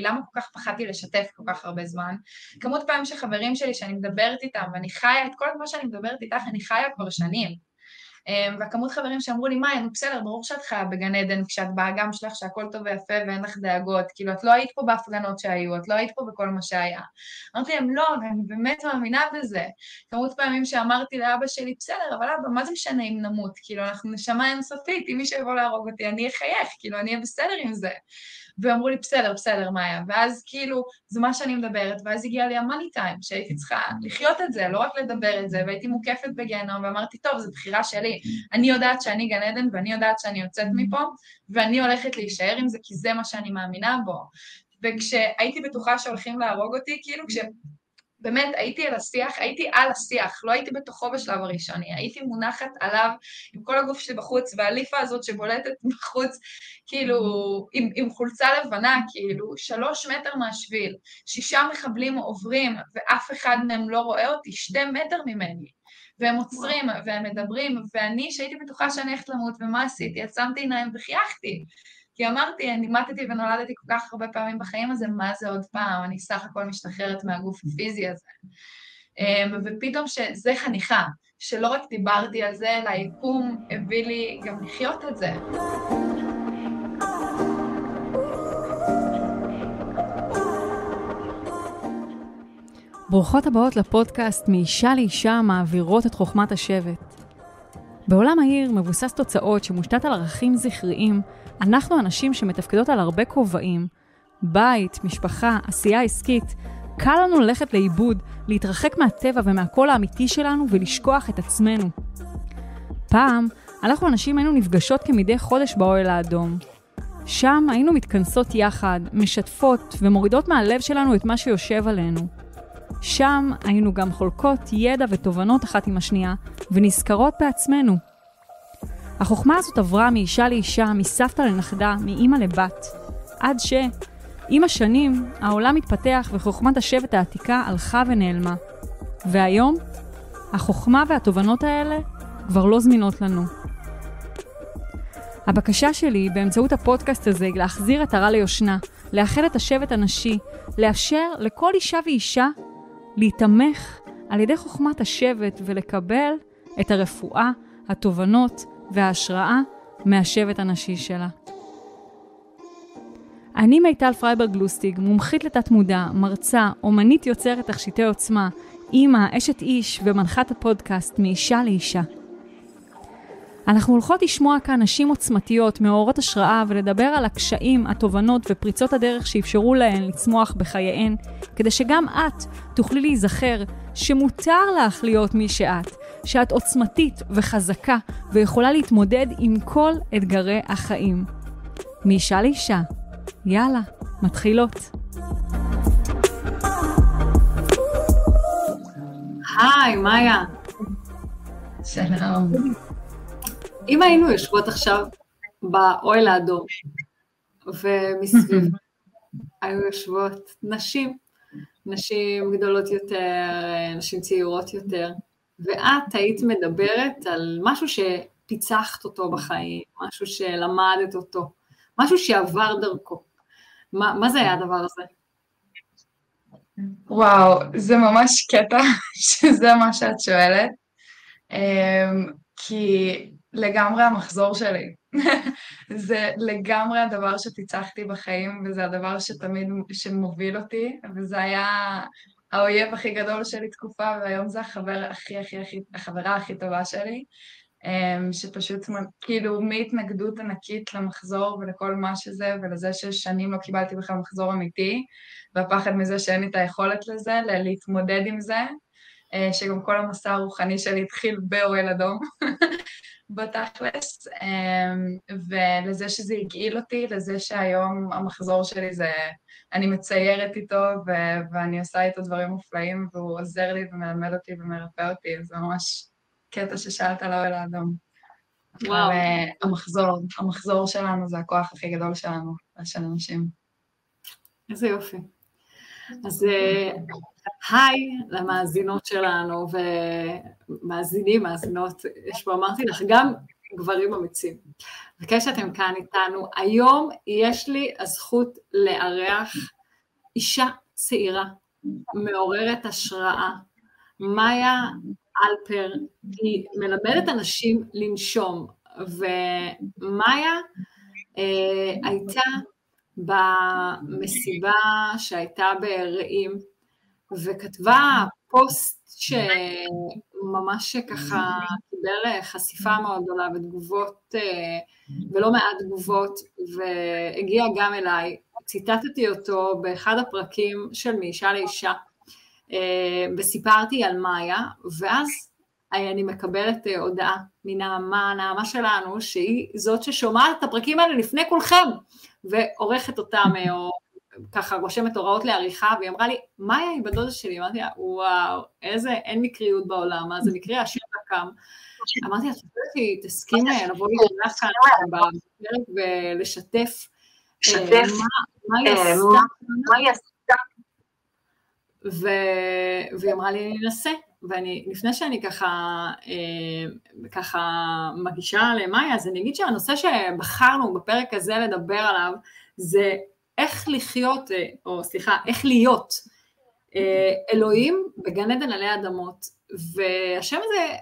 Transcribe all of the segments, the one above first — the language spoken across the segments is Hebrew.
לי, למה כל כך פחדתי לשתף כל כך הרבה זמן. כמות פעמים שחברים שלי שאני מדברת איתם, ואני חיה את כל מה שאני מדברת איתך, אני חיה כבר שנים. אמ, והכמות חברים שאמרו לי, מאי, נו בסדר, ברור שאת חיה בגן עדן כשאת באגם שלך שהכל טוב ויפה ואין לך דאגות, כאילו את לא היית פה בהפגנות שהיו, את לא היית פה בכל מה שהיה. אמרתי להם, לא, ואני באמת מאמינה בזה. כמות פעמים שאמרתי לאבא שלי, בסדר, אבל אבא, מה זה משנה אם נמות? כאילו, אנחנו נשמה אינסופית, אם מישהו יבוא להרוג אותי, אני אחייך, כאילו, אני אהיה בסדר עם זה. ואמרו לי, בסדר, בסדר, מאיה. ואז כאילו, זה מה שאני מדברת, ואז הגיע לי המאני טיים, שהייתי צריכה לחיות את זה, לא רק לדבר את זה, והייתי מוקפת בגיהנום, ואמרתי, טוב, זו בחירה שלי. אני יודעת שאני גן עדן, ואני יודעת שאני יוצאת מפה, ואני הולכת להישאר עם זה, כי זה מה שאני מאמינה בו. וכשהייתי בטוחה שהולכים להרוג אותי, כאילו, כש... באמת הייתי על השיח, הייתי על השיח, לא הייתי בתוכו בשלב הראשוני, הייתי מונחת עליו עם כל הגוף שלי בחוץ, והליפה הזאת שבולטת בחוץ, כאילו, עם, עם חולצה לבנה, כאילו, שלוש מטר מהשביל, שישה מחבלים עוברים, ואף אחד מהם לא רואה אותי, שתי מטר ממני. והם עוצרים, והם מדברים, ואני, שהייתי בטוחה שאני הולכת למות, ומה עשיתי? עצמתי עיניים וחייכתי. כי אמרתי, אני מתתי ונולדתי כל כך הרבה פעמים בחיים הזה, מה זה עוד פעם? אני סך הכל משתחררת מהגוף הפיזי הזה. אמ, ופתאום שזה חניכה, שלא רק דיברתי על זה, אלא היקום הביא לי גם לחיות את זה. ברוכות הבאות לפודקאסט מאישה לאישה מעבירות את חוכמת השבט. בעולם העיר מבוסס תוצאות שמושתת על ערכים זכריים, אנחנו אנשים שמתפקדות על הרבה כובעים, בית, משפחה, עשייה עסקית, קל לנו ללכת לאיבוד, להתרחק מהטבע ומהקול האמיתי שלנו ולשכוח את עצמנו. פעם, אנחנו הנשים היינו נפגשות כמדי חודש באוהל האדום. שם היינו מתכנסות יחד, משתפות ומורידות מהלב שלנו את מה שיושב עלינו. שם היינו גם חולקות ידע ותובנות אחת עם השנייה, ונזכרות בעצמנו. החוכמה הזאת עברה מאישה לאישה, מסבתא לנכדה, מאימא לבת, עד ש... עם השנים, העולם התפתח וחוכמת השבט העתיקה הלכה ונעלמה. והיום, החוכמה והתובנות האלה כבר לא זמינות לנו. הבקשה שלי באמצעות הפודקאסט הזה היא להחזיר את הרע ליושנה, לאחד את השבט הנשי, לאפשר לכל אישה ואישה להיתמך על ידי חוכמת השבט ולקבל את הרפואה, התובנות וההשראה מהשבט הנשי שלה. אני מיטל פרייבר גלוסטיג, מומחית לתת מודע, מרצה, אומנית יוצרת תכשיטי עוצמה, אימא, אשת איש ומנחת הפודקאסט מאישה לאישה. אנחנו הולכות לשמוע כאן נשים עוצמתיות, מאורות השראה, ולדבר על הקשיים, התובנות ופריצות הדרך שאפשרו להן לצמוח בחייהן, כדי שגם את תוכלי להיזכר שמותר לך להיות מי שאת, שאת עוצמתית וחזקה ויכולה להתמודד עם כל אתגרי החיים. מאישה לאישה. יאללה, מתחילות. היי, מאיה. שלום. אם היינו יושבות עכשיו באוהל האדום, ומסביב היו יושבות נשים, נשים גדולות יותר, נשים צעירות יותר, ואת היית מדברת על משהו שפיצחת אותו בחיים, משהו שלמדת אותו, משהו שעבר דרכו. מה, מה זה היה הדבר הזה? וואו, זה ממש קטע שזה מה שאת שואלת, אמ, כי לגמרי המחזור שלי. זה לגמרי הדבר שפיצחתי בחיים, וזה הדבר שתמיד, שמוביל אותי, וזה היה האויב הכי גדול שלי תקופה, והיום זה החבר הכי הכי הכי, החברה הכי טובה שלי, אמ, שפשוט כאילו מהתנגדות ענקית למחזור ולכל מה שזה, ולזה ששנים לא קיבלתי בכלל מחזור אמיתי, והפחד מזה שאין לי את היכולת לזה, להתמודד עם זה, אה, שגם כל המסע הרוחני שלי התחיל באוהל אדום. בתכלס, אמ, ולזה שזה הגעיל אותי, לזה שהיום המחזור שלי זה, אני מציירת איתו ו- ואני עושה איתו דברים מופלאים, והוא עוזר לי ומלמד אותי ומרפא אותי, זה ממש קטע ששאלת על האוהל האדום. וואו. uh, המחזור, המחזור שלנו זה הכוח הכי גדול שלנו, של אנשים. איזה יופי. אז אה, היי למאזינות שלנו ומאזינים, מאזינות, יש פה, אמרתי לך, גם גברים אמיצים. וכן שאתם כאן איתנו, היום יש לי הזכות לארח אישה צעירה, מעוררת השראה. מאיה אלפר, היא מלמדת אנשים לנשום, ומאיה אה, הייתה במסיבה שהייתה ברעים, וכתבה פוסט שממש ככה קיבל חשיפה מאוד גדולה ותגובות, אה, ולא מעט תגובות, והגיע גם אליי. ציטטתי אותו באחד הפרקים של מאישה לאישה, אה, וסיפרתי על מאיה, ואז אני מקבלת אה, הודעה מנעמה, נעמה שלנו, שהיא זאת ששומעת את הפרקים האלה לפני כולכם, ועורכת אותם, או ככה רושמת הוראות לעריכה, והיא אמרה לי, מאיה היא בדודה שלי, אמרתי לה, וואו, איזה, אין מקריות בעולם, מה זה מקרה, השיר קם. אמרתי לה, חושבת שהיא תסכים אה, לבוא איתך כאן בפרק ולשתף מה היא עשתה. והיא אמרה לי, אני אנסה. ואני, לפני שאני ככה, אה, ככה מגישה למאיה, אז אני אגיד שהנושא שבחרנו בפרק הזה לדבר עליו, זה איך לחיות, אה, או סליחה, איך להיות אה, אלוהים בגן עדן עלי אדמות. והשם הזה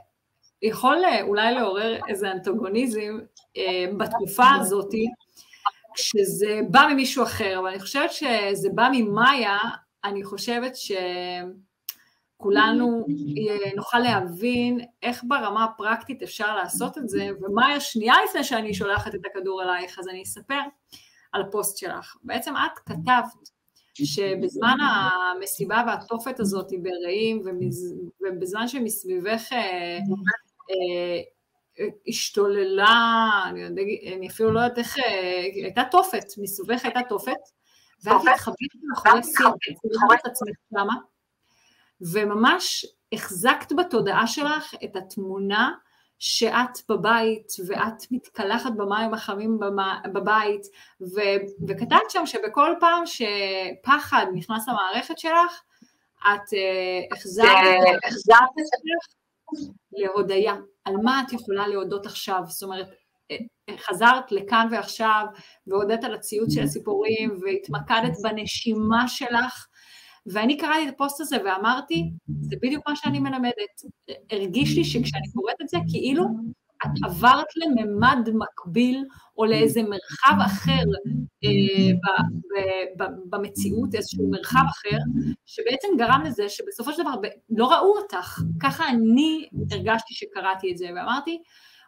יכול אה, אולי לעורר איזה אנטוגוניזם אה, בתקופה הזאת, כשזה בא ממישהו אחר, אבל אני חושבת שזה בא ממאיה, אני חושבת ש... כולנו נוכל להבין איך ברמה הפרקטית אפשר לעשות את זה, ומה השנייה לפני שאני שולחת את הכדור אלייך, אז אני אספר על הפוסט שלך. בעצם את כתבת שבזמן המסיבה והתופת הזאת ברעים, ובזמן שמסביבך אה, אה, השתוללה, אני, אני אפילו לא יודעת איך, אה, הייתה תופת, מסביבך הייתה תופת, ואת התחבאת מאחורי סיר, את עצמך שמה, וממש החזקת בתודעה שלך את התמונה שאת בבית ואת מתקלחת במים החמים בבית ו, וכתבת שם שבכל פעם שפחד נכנס למערכת שלך את uh, החזרת את עצמך להודיה, על מה את יכולה להודות עכשיו, זאת אומרת אה, חזרת לכאן ועכשיו והודית על הציוץ של הסיפורים והתמקדת בנשימה שלך ואני קראתי את הפוסט הזה ואמרתי, זה בדיוק מה שאני מלמדת. הרגיש לי שכשאני קוראת את זה, כאילו את עברת לממד מקביל או לאיזה מרחב אחר אה, ב, ב, ב, במציאות, איזשהו מרחב אחר, שבעצם גרם לזה שבסופו של דבר לא ראו אותך. ככה אני הרגשתי שקראתי את זה, ואמרתי,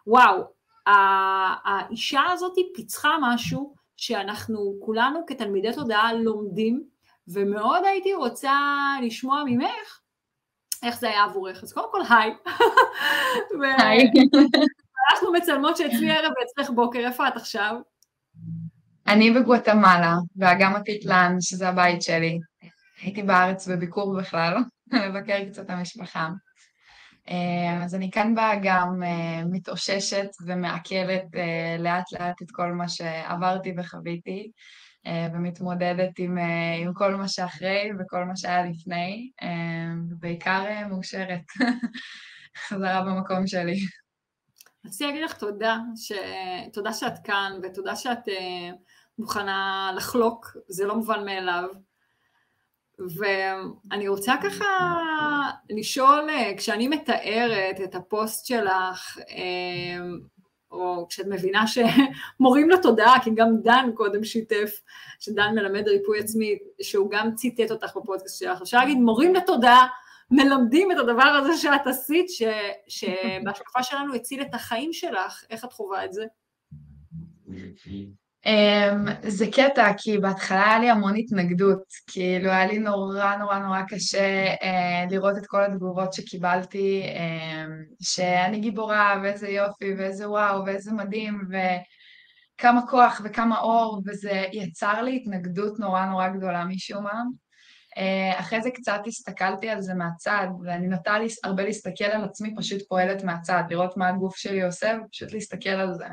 וואו, האישה הזאת פיצחה משהו שאנחנו כולנו כתלמידי תודעה לומדים, ומאוד הייתי רוצה לשמוע ממך איך זה היה עבורך. אז קודם כל היי. היי. אנחנו מצלמות שאצלי ערב ואצלך בוקר, איפה את עכשיו? אני בגואטמלה, באגם הפיטלן, שזה הבית שלי. הייתי בארץ בביקור בכלל, לבקר קצת המשפחה. אה, אז אני כאן באגם אה, מתאוששת ומעכלת אה, לאט לאט את כל מה שעברתי וחוויתי. אה, ומתמודדת עם, אה, עם כל מה שאחרי וכל מה שהיה לפני, אה, ובעיקר מאושרת. חזרה במקום שלי. רציתי להגיד לך תודה, ש... תודה שאת כאן ותודה שאת מוכנה לחלוק, זה לא מובן מאליו. ואני רוצה ככה לשאול, כשאני מתארת את הפוסט שלך, או כשאת מבינה שמורים לתודעה, כי גם דן קודם שיתף, שדן מלמד ריפוי עצמי, שהוא גם ציטט אותך בפודקאסט שלך, אפשר להגיד מורים לתודעה מלמדים את הדבר הזה שאת עשית, ש, שבהשקפה שלנו הציל את החיים שלך, איך את חווה את זה? Um, זה קטע, כי בהתחלה היה לי המון התנגדות, כאילו היה לי נורא נורא נורא קשה uh, לראות את כל התגובות שקיבלתי, um, שאני גיבורה ואיזה יופי ואיזה וואו ואיזה מדהים וכמה כוח וכמה אור, וזה יצר לי התנגדות נורא נורא גדולה משום מה. Uh, אחרי זה קצת הסתכלתי על זה מהצד, ואני נוטה הרבה להסתכל על עצמי פשוט פועלת מהצד, לראות מה הגוף שלי עושה ופשוט להסתכל על זה.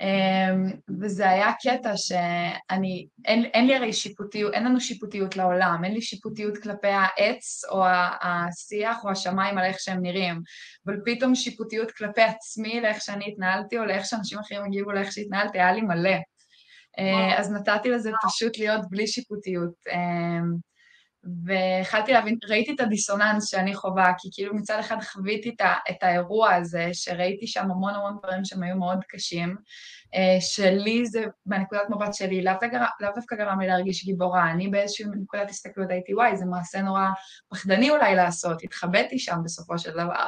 אמ, וזה היה קטע שאני, אין, אין לי הרי שיפוטיות, אין לנו שיפוטיות לעולם, אין לי שיפוטיות כלפי העץ או השיח או השמיים על איך שהם נראים, אבל פתאום שיפוטיות כלפי עצמי לאיך שאני התנהלתי או לאיך שאנשים אחרים הגיבו לאיך שהתנהלתי, היה לי מלא. אה, אז נתתי לזה פשוט להיות בלי שיפוטיות. והחלטתי להבין, ראיתי את הדיסוננס שאני חווה, כי כאילו מצד אחד חוויתי את האירוע הזה, שראיתי שם המון המון דברים שהם היו מאוד קשים, שלי זה, בנקודת מבט שלי, לאו דווקא גרם לי להרגיש גיבורה, אני באיזושהי נקודת הסתכלות הייתי, וואי, זה מעשה נורא פחדני אולי לעשות, התחבאתי שם בסופו של דבר.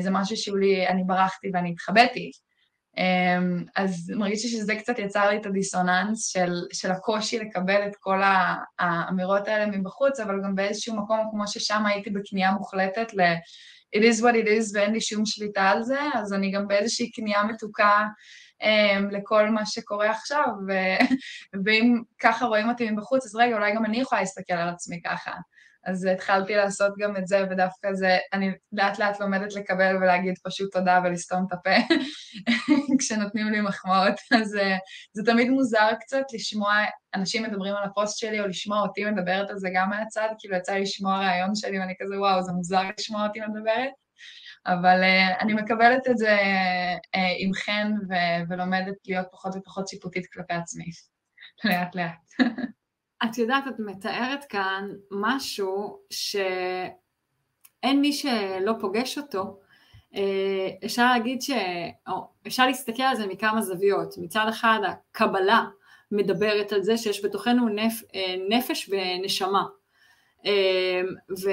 זה משהו שאולי, אני ברחתי ואני התחבאתי. אמ, אז מרגיש לי שזה קצת יצר לי את הדיסוננס של, של הקושי לקבל את כל האמירות האלה מבחוץ, אבל גם באיזשהו מקום, כמו ששם הייתי בכניעה מוחלטת ל- it is what it is ואין לי שום שליטה על זה, אז אני גם באיזושהי כניעה מתוקה um, לכל מה שקורה עכשיו, ו- ואם ככה רואים אותי מבחוץ, אז רגע, אולי גם אני יכולה להסתכל על עצמי ככה. אז התחלתי לעשות גם את זה, ודווקא זה, אני לאט לאט לומדת לקבל ולהגיד פשוט תודה ולסתום את הפה כשנותנים לי מחמאות. אז אה, זה תמיד מוזר קצת לשמוע אנשים מדברים על הפוסט שלי, או לשמוע אותי מדברת על זה גם מהצד, כאילו יצא לי לשמוע רעיון שלי ואני כזה, וואו, זה מוזר לשמוע אותי מדברת. אבל uh, אני מקבלת את זה uh, עם חן ו- ולומדת להיות פחות ופחות שיפוטית כלפי עצמי, לאט לאט. את יודעת, את מתארת כאן משהו שאין מי שלא פוגש אותו. אה, אפשר להגיד ש... או אפשר להסתכל על זה מכמה זוויות. מצד אחד, הקבלה מדברת על זה שיש בתוכנו נפ... אה, נפש ונשמה. אה, ו...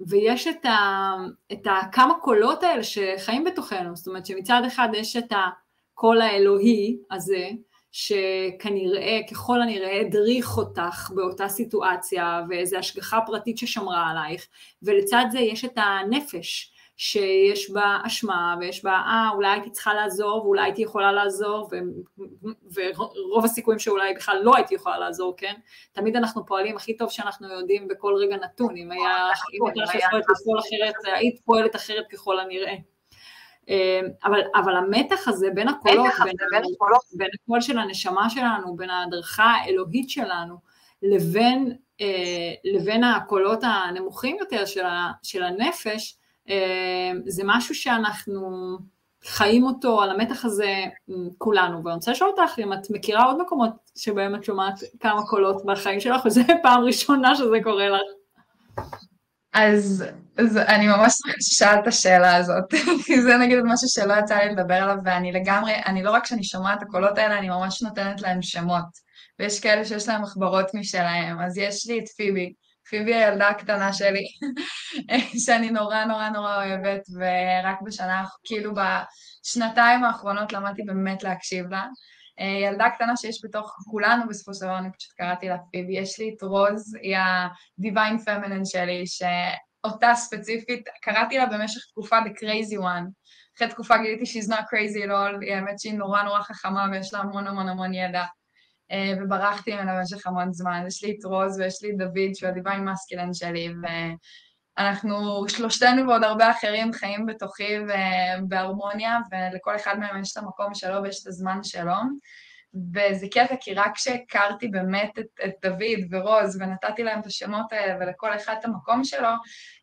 ויש את, ה... את הכמה קולות האלה שחיים בתוכנו, זאת אומרת שמצד אחד יש את הקול האלוהי הזה, שכנראה, ככל הנראה, הדריך אותך באותה סיטואציה ואיזו השגחה פרטית ששמרה עלייך, ולצד זה יש את הנפש, שיש בה אשמה ויש בה, אה, אולי הייתי צריכה לעזור ואולי הייתי יכולה לעזור ו, ורוב הסיכויים שאולי בכלל לא הייתי יכולה לעזור, כן? תמיד אנחנו פועלים הכי טוב שאנחנו יודעים בכל רגע נתון, אם היה, אם הייתה יכולת לפעול אחרת, היית פועלת אחרת ככל הנראה. אמ, אבל, אבל המתח הזה בין הקולות, בין, בין, הקולות. בין הקול של הנשמה שלנו, בין ההדרכה האלוהית שלנו, לבין, אה, לבין הקולות הנמוכים יותר של, ה, של הנפש, אה, זה משהו שאנחנו חיים אותו על המתח הזה כולנו. ואני רוצה לשאול אותך אם את מכירה עוד מקומות שבהם את שומעת כמה קולות בחיים שלך, וזו פעם ראשונה שזה קורה לך. אז, אז אני ממש שמחה ששאלת את השאלה הזאת, כי זה נגיד משהו שלא יצא לי לדבר עליו, ואני לגמרי, אני לא רק שאני שומעת את הקולות האלה, אני ממש נותנת להם שמות. ויש כאלה שיש להם מחברות משלהם, אז יש לי את פיבי, פיבי הילדה הקטנה שלי, שאני נורא נורא נורא אוהבת, ורק בשנה, כאילו בשנתיים האחרונות למדתי באמת להקשיב לה. אה, ילדה קטנה שיש בתוך כולנו בסופו של דבר, אני פשוט קראתי לה פיבי. יש לי את רוז, היא ה-Divine Feminine שלי, שאותה ספציפית, קראתי לה במשך תקופה The Crazy One. אחרי תקופה גיליתי she's not crazy at all, האמת שהיא נורא נורא חכמה ויש לה המון המון המון ידע. אה, וברחתי ממנה במשך המון זמן. יש לי את רוז ויש לי את דוד, שהוא ה-Divine Masculine שלי. אנחנו שלושתנו ועוד הרבה אחרים חיים בתוכי ובהרמוניה, ולכל אחד מהם יש את המקום שלו ויש את הזמן שלו. וזה קטע, כי רק כשהכרתי באמת את, את דוד ורוז ונתתי להם את השמות האלה ולכל אחד את המקום שלו,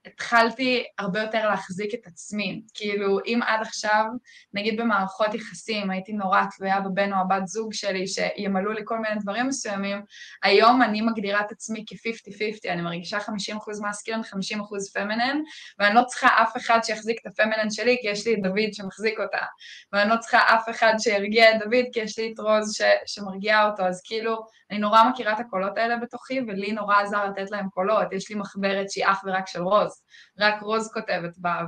התחלתי הרבה יותר להחזיק את עצמי. כאילו, אם עד עכשיו, נגיד במערכות יחסים, הייתי נורא תלויה בבן או הבת זוג שלי, שימלאו לי כל מיני דברים מסוימים, היום אני מגדירה את עצמי כ-50-50, אני מרגישה 50% מסקילן, 50% פמינן, ואני לא צריכה אף אחד שיחזיק את הפמינן שלי, כי יש לי את דוד שמחזיק אותה, ואני לא צריכה אף אחד שירגיע את דוד, כי יש לי את רוז ש- שמרגיעה אותו, אז כאילו, אני נורא מכירה את הקולות האלה בתוכי, ולי נורא עזר לתת להם קולות. יש לי מחברת שהיא אך ורק של רוז, רק רוז כותבת בה,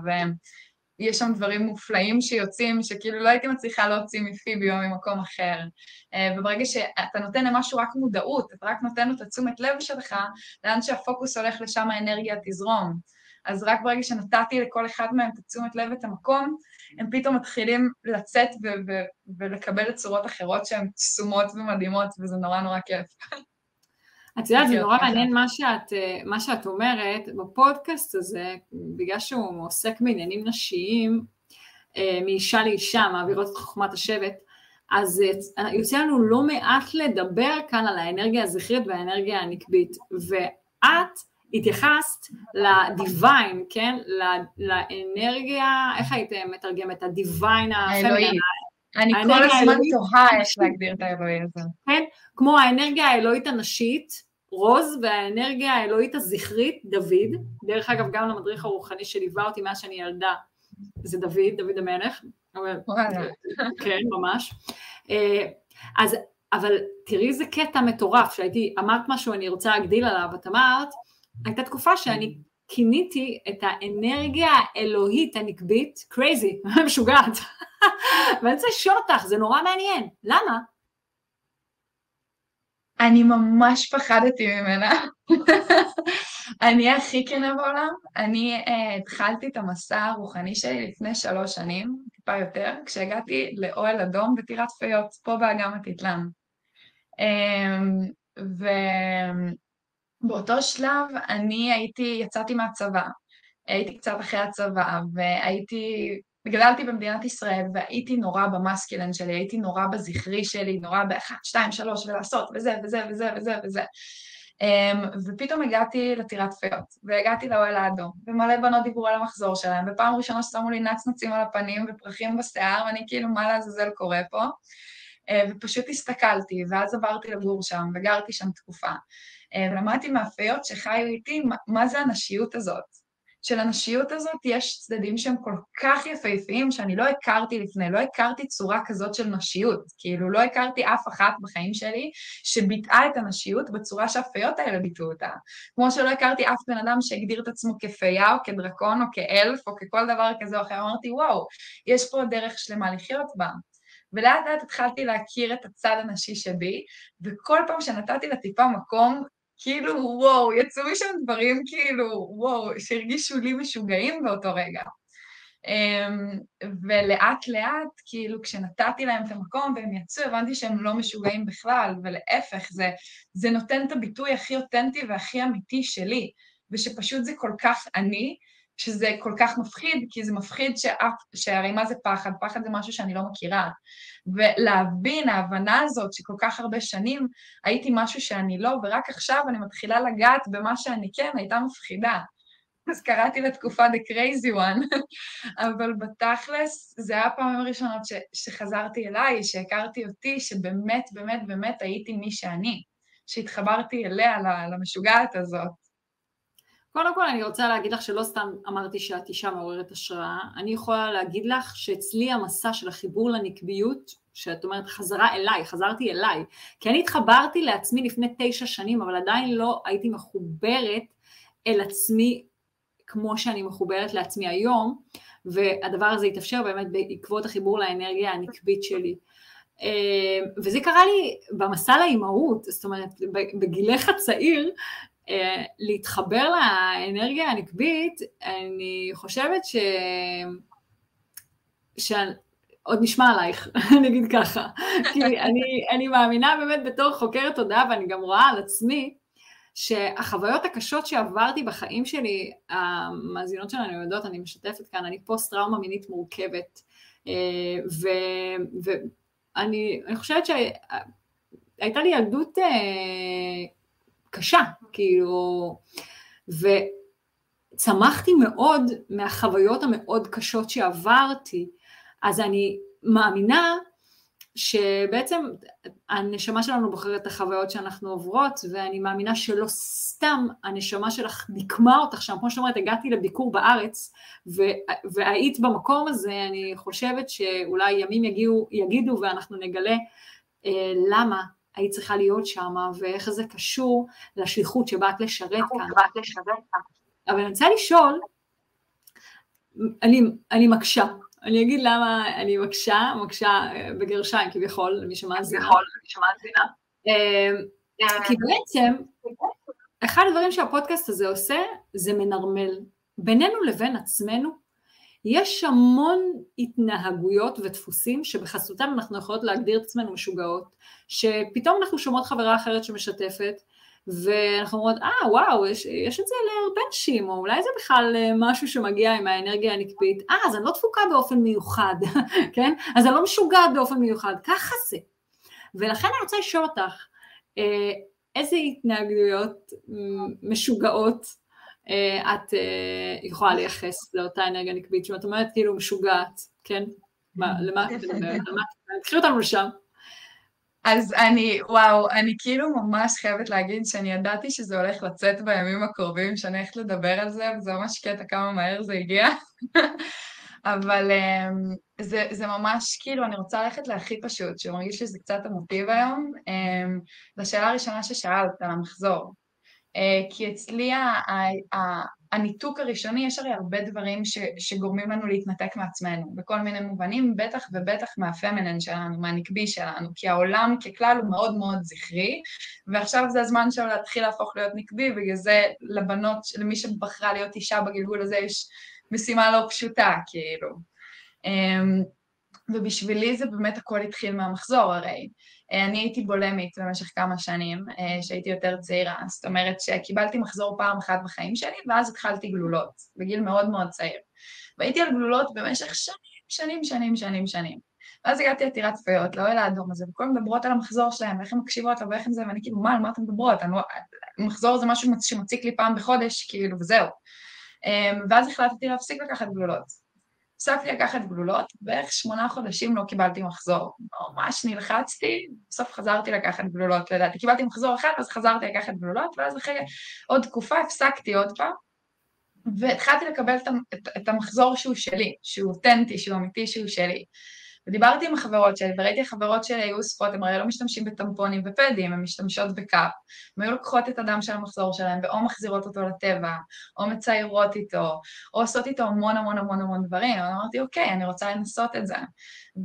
ויש שם דברים מופלאים שיוצאים, שכאילו לא הייתי מצליחה להוציא מפיבי או ממקום אחר. אה, וברגע שאתה נותן למשהו רק מודעות, אתה רק נותן לו את התשומת לב שלך, לאן שהפוקוס הולך לשם האנרגיה תזרום. אז רק ברגע שנתתי לכל אחד מהם את התשומת לב ואת המקום, הם פתאום מתחילים לצאת ו- ו- ולקבל צורות אחרות שהן קסומות ומדהימות, וזה נורא נורא כיף. את יודעת, זה נורא מעניין מה שאת, מה שאת אומרת, בפודקאסט הזה, בגלל שהוא עוסק בעניינים נשיים, אה, מאישה לאישה, מעבירות את חוכמת השבט, אז אה, יוצא לנו לא מעט לדבר כאן על האנרגיה הזכרית והאנרגיה הנקבית, ואת התייחסת לדיוויין, כן? לאנרגיה, איך היית מתרגמת? הדיוויין, האלוהי. אני כל הזמן תוהה איך להגדיר את האלוהי הזה. כן, כמו האנרגיה האלוהית הנשית, רוז, והאנרגיה האלוהית הזכרית, דוד. דרך אגב, גם למדריך הרוחני שליווה אותי מאז שאני ילדה, זה דוד, דוד המלך. כן, ממש. אה, אז, אבל תראי איזה קטע מטורף, שהייתי, אמרת משהו, אני רוצה להגדיל עליו, את אמרת, הייתה תקופה שאני כיניתי את האנרגיה האלוהית הנקבית, crazy, משוגעת. ואני רוצה לשאול אותך, זה נורא מעניין, למה? אני ממש פחדתי ממנה. אני הכי כנה בעולם. אני uh, התחלתי את המסע הרוחני שלי לפני שלוש שנים, טיפה יותר, כשהגעתי לאוהל אדום בטירת פיות, פה באגם הטיטלן. Um, ובאותו שלב אני הייתי, יצאתי מהצבא, הייתי קצת אחרי הצבא, והייתי גדלתי במדינת ישראל והייתי נורא במסקילן שלי, הייתי נורא בזכרי שלי, נורא באחת, שתיים, שלוש, ולעשות, וזה, וזה, וזה, וזה, וזה. Um, ופתאום הגעתי לטירת פיות, והגעתי לאוהל האדום, ומלא בנות דיברו על המחזור שלהם, ופעם ראשונה שמו לי נצנצים על הפנים ופרחים בשיער, ואני כאילו, מה לעזאזל קורה פה? Uh, ופשוט הסתכלתי, ואז עברתי לגור שם, וגרתי שם תקופה. Uh, ולמדתי מהפיות שחיו איתי, מה, מה זה הנשיות הזאת? שלנשיות הזאת יש צדדים שהם כל כך יפהפיים שאני לא הכרתי לפני, לא הכרתי צורה כזאת של נשיות, כאילו לא הכרתי אף אחת בחיים שלי שביטאה את הנשיות בצורה שהפיות האלה ביטאו אותה. כמו שלא הכרתי אף בן אדם שהגדיר את עצמו כפייה או כדרקון או כאלף או ככל דבר כזה או אחר, אמרתי וואו, יש פה דרך שלמה לחיות בה. ולאט לאט התחלתי להכיר את הצד הנשי שבי, וכל פעם שנתתי לה טיפה מקום, כאילו, וואו, יצאו משם דברים כאילו, וואו, שהרגישו לי משוגעים באותו רגע. Um, ולאט לאט, כאילו, כשנתתי להם את המקום והם יצאו, הבנתי שהם לא משוגעים בכלל, ולהפך, זה, זה נותן את הביטוי הכי אותנטי והכי אמיתי שלי, ושפשוט זה כל כך אני, שזה כל כך מפחיד, כי זה מפחיד שאף, שהרי מה זה פחד? פחד זה משהו שאני לא מכירה. ולהבין, ההבנה הזאת שכל כך הרבה שנים הייתי משהו שאני לא, ורק עכשיו אני מתחילה לגעת במה שאני כן, הייתה מפחידה. אז קראתי לתקופה The Crazy One, אבל בתכלס זה היה הפעמים הראשונות ש, שחזרתי אליי, שהכרתי אותי, שבאמת, באמת, באמת הייתי מי שאני, שהתחברתי אליה, למשוגעת הזאת. קודם כל אני רוצה להגיד לך שלא סתם אמרתי שאת אישה מעוררת השראה, אני יכולה להגיד לך שאצלי המסע של החיבור לנקביות, שאת אומרת חזרה אליי, חזרתי אליי, כי אני התחברתי לעצמי לפני תשע שנים, אבל עדיין לא הייתי מחוברת אל עצמי כמו שאני מחוברת לעצמי היום, והדבר הזה התאפשר באמת בעקבות החיבור לאנרגיה הנקבית שלי. אה, וזה קרה לי במסע לאימהות, זאת אומרת בגילך הצעיר להתחבר לאנרגיה הנקבית, אני חושבת ש... שעוד נשמע עלייך, אני אגיד ככה, כי אני, אני מאמינה באמת בתור חוקרת תודעה ואני גם רואה על עצמי שהחוויות הקשות שעברתי בחיים שלי, המאזינות שלנו יודעות, אני משתפת כאן, אני פוסט טראומה מינית מורכבת, אה, ואני חושבת שהייתה לי ילדות אה, קשה, כאילו, וצמחתי מאוד מהחוויות המאוד קשות שעברתי, אז אני מאמינה שבעצם הנשמה שלנו בוחרת את החוויות שאנחנו עוברות, ואני מאמינה שלא סתם הנשמה שלך נקמה אותך שם, כמו שאת אומרת, הגעתי לביקור בארץ, והיית במקום הזה, אני חושבת שאולי ימים יגיעו, יגידו ואנחנו נגלה אה, למה היית צריכה להיות שם, ואיך זה קשור לשליחות שבאת לשרת כאן. אבל אני רוצה לשאול, אני, אני מקשה, אני אגיד למה אני מקשה, מקשה אה, בגרשיים כביכול, למי שמאזינה. אה, כי בעצם, אחד הדברים שהפודקאסט הזה עושה, זה מנרמל. בינינו לבין עצמנו, יש המון התנהגויות ודפוסים שבחסותם אנחנו יכולות להגדיר את עצמנו משוגעות, שפתאום אנחנו שומעות חברה אחרת שמשתפת, ואנחנו אומרות, אה, וואו, יש, יש את זה להרבה נשים, או אולי זה בכלל אה, משהו שמגיע עם האנרגיה הנקבית, אה, אז אני לא דפוקה באופן מיוחד, כן? אז אני לא משוגעת באופן מיוחד, ככה זה. ולכן אני רוצה לשאול אותך, אה, איזה התנהגויות משוגעות את יכולה לייחס לאותה אנרגיה נקבית, שאת אומרת כאילו משוגעת, כן? מה, למה את מדברת? קחי אותנו לשם. אז אני, וואו, אני כאילו ממש חייבת להגיד שאני ידעתי שזה הולך לצאת בימים הקרובים, שאני הולכת לדבר על זה, וזה ממש קטע כמה מהר זה הגיע. אבל um, זה, זה ממש כאילו, אני רוצה ללכת להכי פשוט, שמרגיש שזה קצת המוטיב היום. זו השאלה הראשונה ששאלת על המחזור. Uh, כי אצלי הניתוק הראשוני, יש הרי הרבה דברים ש, שגורמים לנו להתנתק מעצמנו, בכל מיני מובנים, בטח ובטח מהפמינן שלנו, מהנקבי שלנו, כי העולם ככלל הוא מאוד מאוד זכרי, ועכשיו זה הזמן שלו להתחיל להפוך להיות נקבי, בגלל זה לבנות, למי שבחרה להיות אישה בגלגול הזה, יש משימה לא פשוטה, כאילו. אמ, ובשבילי זה באמת הכל התחיל מהמחזור הרי. אה, אני הייתי בולמית במשך כמה שנים, אה, שהייתי יותר צעירה, זאת אומרת שקיבלתי מחזור פעם אחת בחיים שלי, ואז התחלתי גלולות, בגיל מאוד מאוד צעיר. והייתי על גלולות במשך שנים, שנים, שנים, שנים, שנים. ואז הגעתי עתירת פיות, לאוהל האדום הזה, וכולם מדברות על המחזור שלהם, ואיך הן מקשיבות לו ואיך הם זה, ואני כאילו, מה, על מה אתן מדברות? לא, מחזור זה משהו שמציק לי פעם בחודש, כאילו, וזהו. אמ, ואז החלטתי להפסיק לקחת גלולות. הפסקתי לקחת גלולות, בערך שמונה חודשים לא קיבלתי מחזור. ממש נלחצתי, בסוף חזרתי לקחת גלולות, לדעתי. קיבלתי מחזור אחד, אז חזרתי לקחת גלולות, ואז אחרי עוד תקופה הפסקתי עוד פעם, והתחלתי לקבל את המחזור שהוא שלי, שהוא אותנטי, שהוא אמיתי, שהוא שלי. ודיברתי עם החברות שלי, וראיתי החברות שלי היו אוספות, הם הרי לא משתמשים בטמפונים ופדים, הן משתמשות ב cup. הן היו לוקחות את הדם של המחזור שלהם, ואו מחזירות אותו לטבע, או מציירות איתו, או עושות איתו המון המון המון המון דברים. אמרתי, אוקיי, אני רוצה לנסות את זה.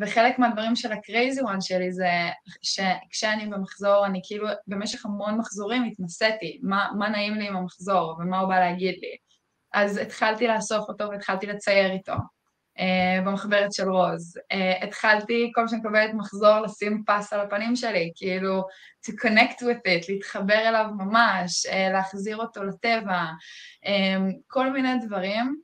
וחלק מהדברים של ה crazy one שלי זה שכשאני במחזור, אני כאילו במשך המון מחזורים התנסיתי, מה, מה נעים לי עם המחזור ומה הוא בא להגיד לי. אז התחלתי לאסוף אותו והתחלתי לצייר איתו. Uh, במחברת של רוז. Uh, התחלתי, כל שאני מקבלת מחזור, לשים פס על הפנים שלי, כאילו, to connect with it, להתחבר אליו ממש, uh, להחזיר אותו לטבע, כל מיני דברים.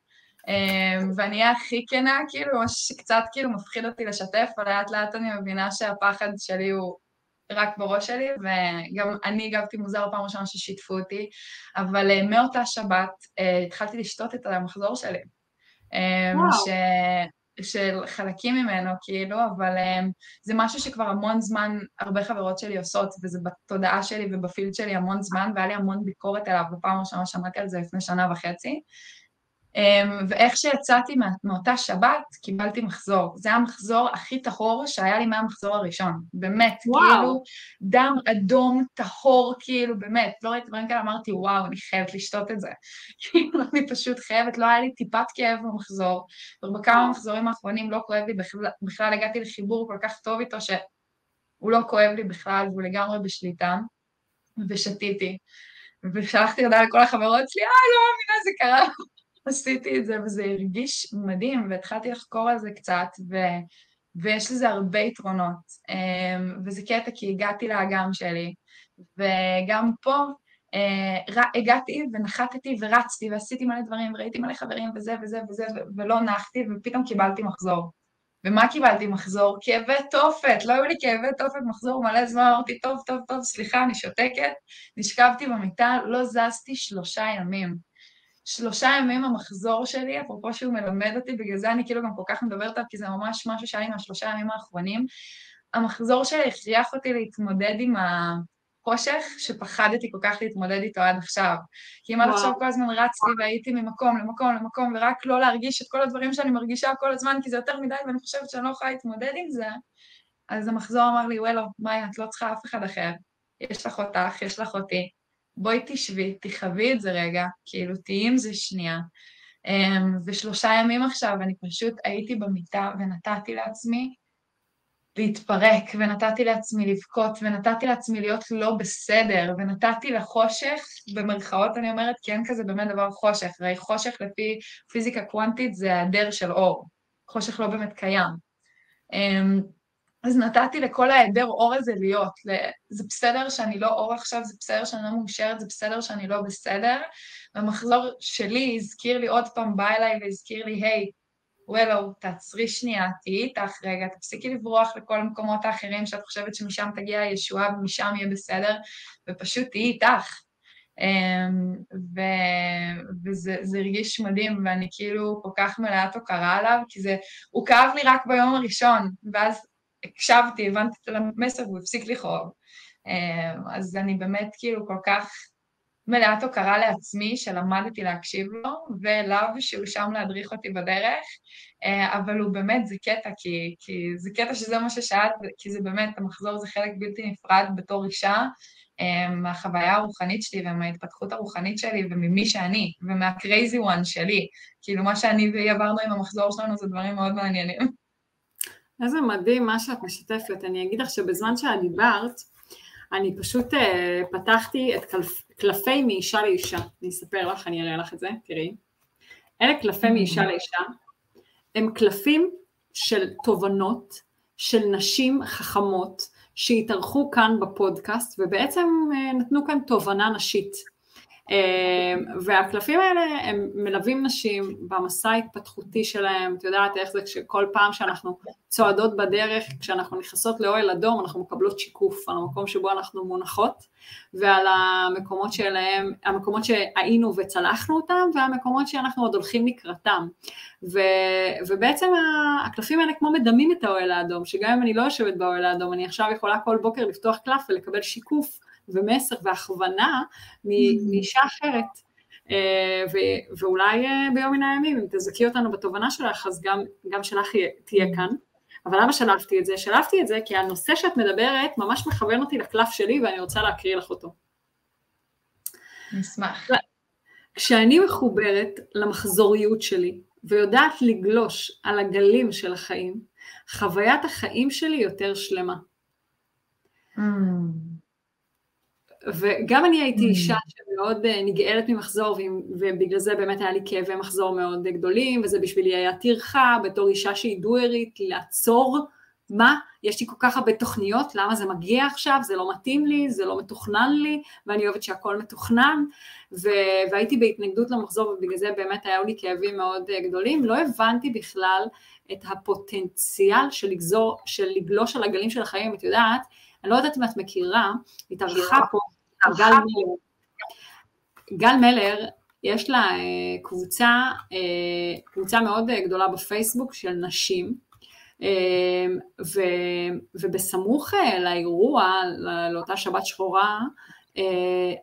ואני אהיה הכי כנה, כאילו, מה שקצת כאילו מפחיד אותי לשתף, אבל לאט לאט אני מבינה שהפחד שלי הוא רק בראש שלי, וגם אני הגבתי מוזר פעם ראשונה ששיתפו אותי, אבל מאותה שבת התחלתי לשתות את המחזור שלי. אמ, ש... של חלקים ממנו, כאילו, אבל um, זה משהו שכבר המון זמן הרבה חברות שלי עושות, וזה בתודעה שלי ובפילד שלי המון זמן, והיה לי המון ביקורת עליו, בפעם הראשונה שמעתי על זה לפני שנה וחצי. אמ, ואיך שיצאתי מאותה שבת, קיבלתי מחזור. זה המחזור הכי טהור שהיה לי מהמחזור הראשון. באמת, וואו. כאילו, דם אדום, טהור, כאילו, באמת. לא ראיתי דברים כאלה, אמרתי, וואו, אני חייבת לשתות את זה. כאילו, אני פשוט חייבת, לא היה לי טיפת כאב במחזור. ובכמה המחזורים האחרונים לא כואב לי בכלל, בכלל הגעתי לחיבור כל כך טוב איתו, שהוא לא כואב לי בכלל, והוא לגמרי בשליטה, ושתיתי. ושלחתי הודעה לכל החברות שלי, אה, לא מאמינה, זה קרה. עשיתי את זה וזה הרגיש מדהים והתחלתי לחקור על זה קצת ו... ויש לזה הרבה יתרונות אמ, וזה קטע כי הגעתי לאגם שלי וגם פה אה, הגעתי ונחתתי ורצתי ועשיתי מלא דברים וראיתי מלא חברים וזה וזה וזה ולא נחתי ופתאום קיבלתי מחזור. ומה קיבלתי מחזור? כאבי תופת, לא היו לי כאבי תופת מחזור מלא זמן, אמרתי, טוב, טוב, טוב, סליחה, אני שותקת. נשכבתי במיטה, לא זזתי שלושה ימים. שלושה ימים המחזור שלי, אפרופו שהוא מלמד אותי, בגלל זה אני כאילו גם כל כך מדברת עליו, כי זה ממש משהו שהיה לי מהשלושה ימים האחרונים. המחזור שלי הכריח אותי להתמודד עם החושך שפחדתי כל כך להתמודד איתו עד עכשיו. כי אם עד עכשיו כל הזמן רצתי והייתי ממקום למקום למקום, ורק לא להרגיש את כל הדברים שאני מרגישה כל הזמן, כי זה יותר מדי ואני חושבת שאני לא יכולה להתמודד עם זה, אז המחזור אמר לי, וואלו, מאיה, את לא צריכה אף אחד אחר. יש לך אותך, יש לך אותי. בואי תשבי, תחווי את זה רגע, כאילו תהיי עם זה שנייה. אמ, ושלושה ימים עכשיו אני פשוט הייתי במיטה ונתתי לעצמי להתפרק, ונתתי לעצמי לבכות, ונתתי לעצמי להיות לא בסדר, ונתתי לחושך, במרכאות אני אומרת, כי אין כזה באמת דבר חושך, הרי חושך לפי פיזיקה קוונטית זה היעדר של אור, חושך לא באמת קיים. אז נתתי לכל ההיעדר אור הזה להיות. זה בסדר שאני לא אור עכשיו, זה בסדר שאני לא מאושרת, זה בסדר שאני לא בסדר. והמחזור שלי הזכיר לי עוד פעם, בא אליי והזכיר לי, היי, וולו, תעצרי שנייה, תהיי איתך רגע, תפסיקי לברוח לכל המקומות האחרים שאת חושבת שמשם תגיע הישועה ומשם יהיה בסדר, ופשוט תהיי איתך. אמ, ו, וזה הרגיש מדהים, ואני כאילו כל כך מלאת הוקרה עליו, כי זה, הוא כאב לי רק ביום הראשון, ואז הקשבתי, הבנתי את המסר והוא הפסיק לכאוב. אמ, אז אני באמת כאילו כל כך מלאת הוקרה לעצמי שלמדתי להקשיב לו, ואליו שהוא שם להדריך אותי בדרך, אה, אבל הוא באמת, זה קטע, כי, כי זה קטע שזה מה ששאלת, כי זה באמת, המחזור זה חלק בלתי נפרד בתור אישה, אה, מהחוויה הרוחנית שלי ומההתפתחות הרוחנית שלי וממי שאני, ומה crazy one שלי. כאילו, מה שאני והיא עברנו עם המחזור שלנו זה דברים מאוד מעניינים. איזה מדהים מה שאת משתפת. אני אגיד לך שבזמן שאת דיברת, אני פשוט uh, פתחתי את קלפ, קלפי מאישה לאישה. אני אספר לך, אני אראה לך את זה, תראי. אלה קלפי מאישה לאישה. הם קלפים של תובנות של נשים חכמות שהתארחו כאן בפודקאסט ובעצם uh, נתנו כאן תובנה נשית. אמ, והקלפים האלה הם מלווים נשים במסע ההתפתחותי שלהם, את יודעת איך זה שכל פעם שאנחנו צועדות בדרך, כשאנחנו נכנסות לאוהל אדום אנחנו מקבלות שיקוף על המקום שבו אנחנו מונחות ועל המקומות שלהם, המקומות שהיינו וצלחנו אותם והמקומות שאנחנו עוד הולכים לקראתם. ו, ובעצם הקלפים האלה כמו מדמים את האוהל האדום, שגם אם אני לא יושבת באוהל האדום אני עכשיו יכולה כל בוקר לפתוח קלף ולקבל שיקוף ומסר והכוונה mm. מאישה אחרת. אה, ו- ואולי אה, ביום מן הימים, אם תזכי אותנו בתובנה שלך, אז גם, גם שלך תהיה mm. כאן. אבל למה שלפתי את זה? שלפתי את זה כי הנושא שאת מדברת ממש מכוון אותי לקלף שלי ואני רוצה להקריא לך אותו. נשמח. כשאני מחוברת למחזוריות שלי ויודעת לגלוש על הגלים של החיים, חוויית החיים שלי יותר שלמה. Mm. וגם אני הייתי mm. אישה שמאוד אה, נגאלת ממחזור, ובגלל זה באמת היה לי כאבי מחזור מאוד גדולים, וזה בשבילי היה טרחה, בתור אישה שהיא דוארית, לעצור, מה, יש לי כל כך הרבה תוכניות, למה זה מגיע עכשיו, זה לא מתאים לי, זה לא מתוכנן לי, ואני אוהבת שהכל מתוכנן, ו- והייתי בהתנגדות למחזור, ובגלל זה באמת היו לי כאבים מאוד אה, גדולים, לא הבנתי בכלל את הפוטנציאל של לגזור, של לגלוש על הגלים של החיים, את יודעת, אני לא יודעת אם את מכירה, התארחה פה גל מלר. גל מלר, יש לה אה, קבוצה, אה, קבוצה מאוד גדולה בפייסבוק של נשים, אה, ו, ובסמוך לאירוע, לאותה שבת שחורה,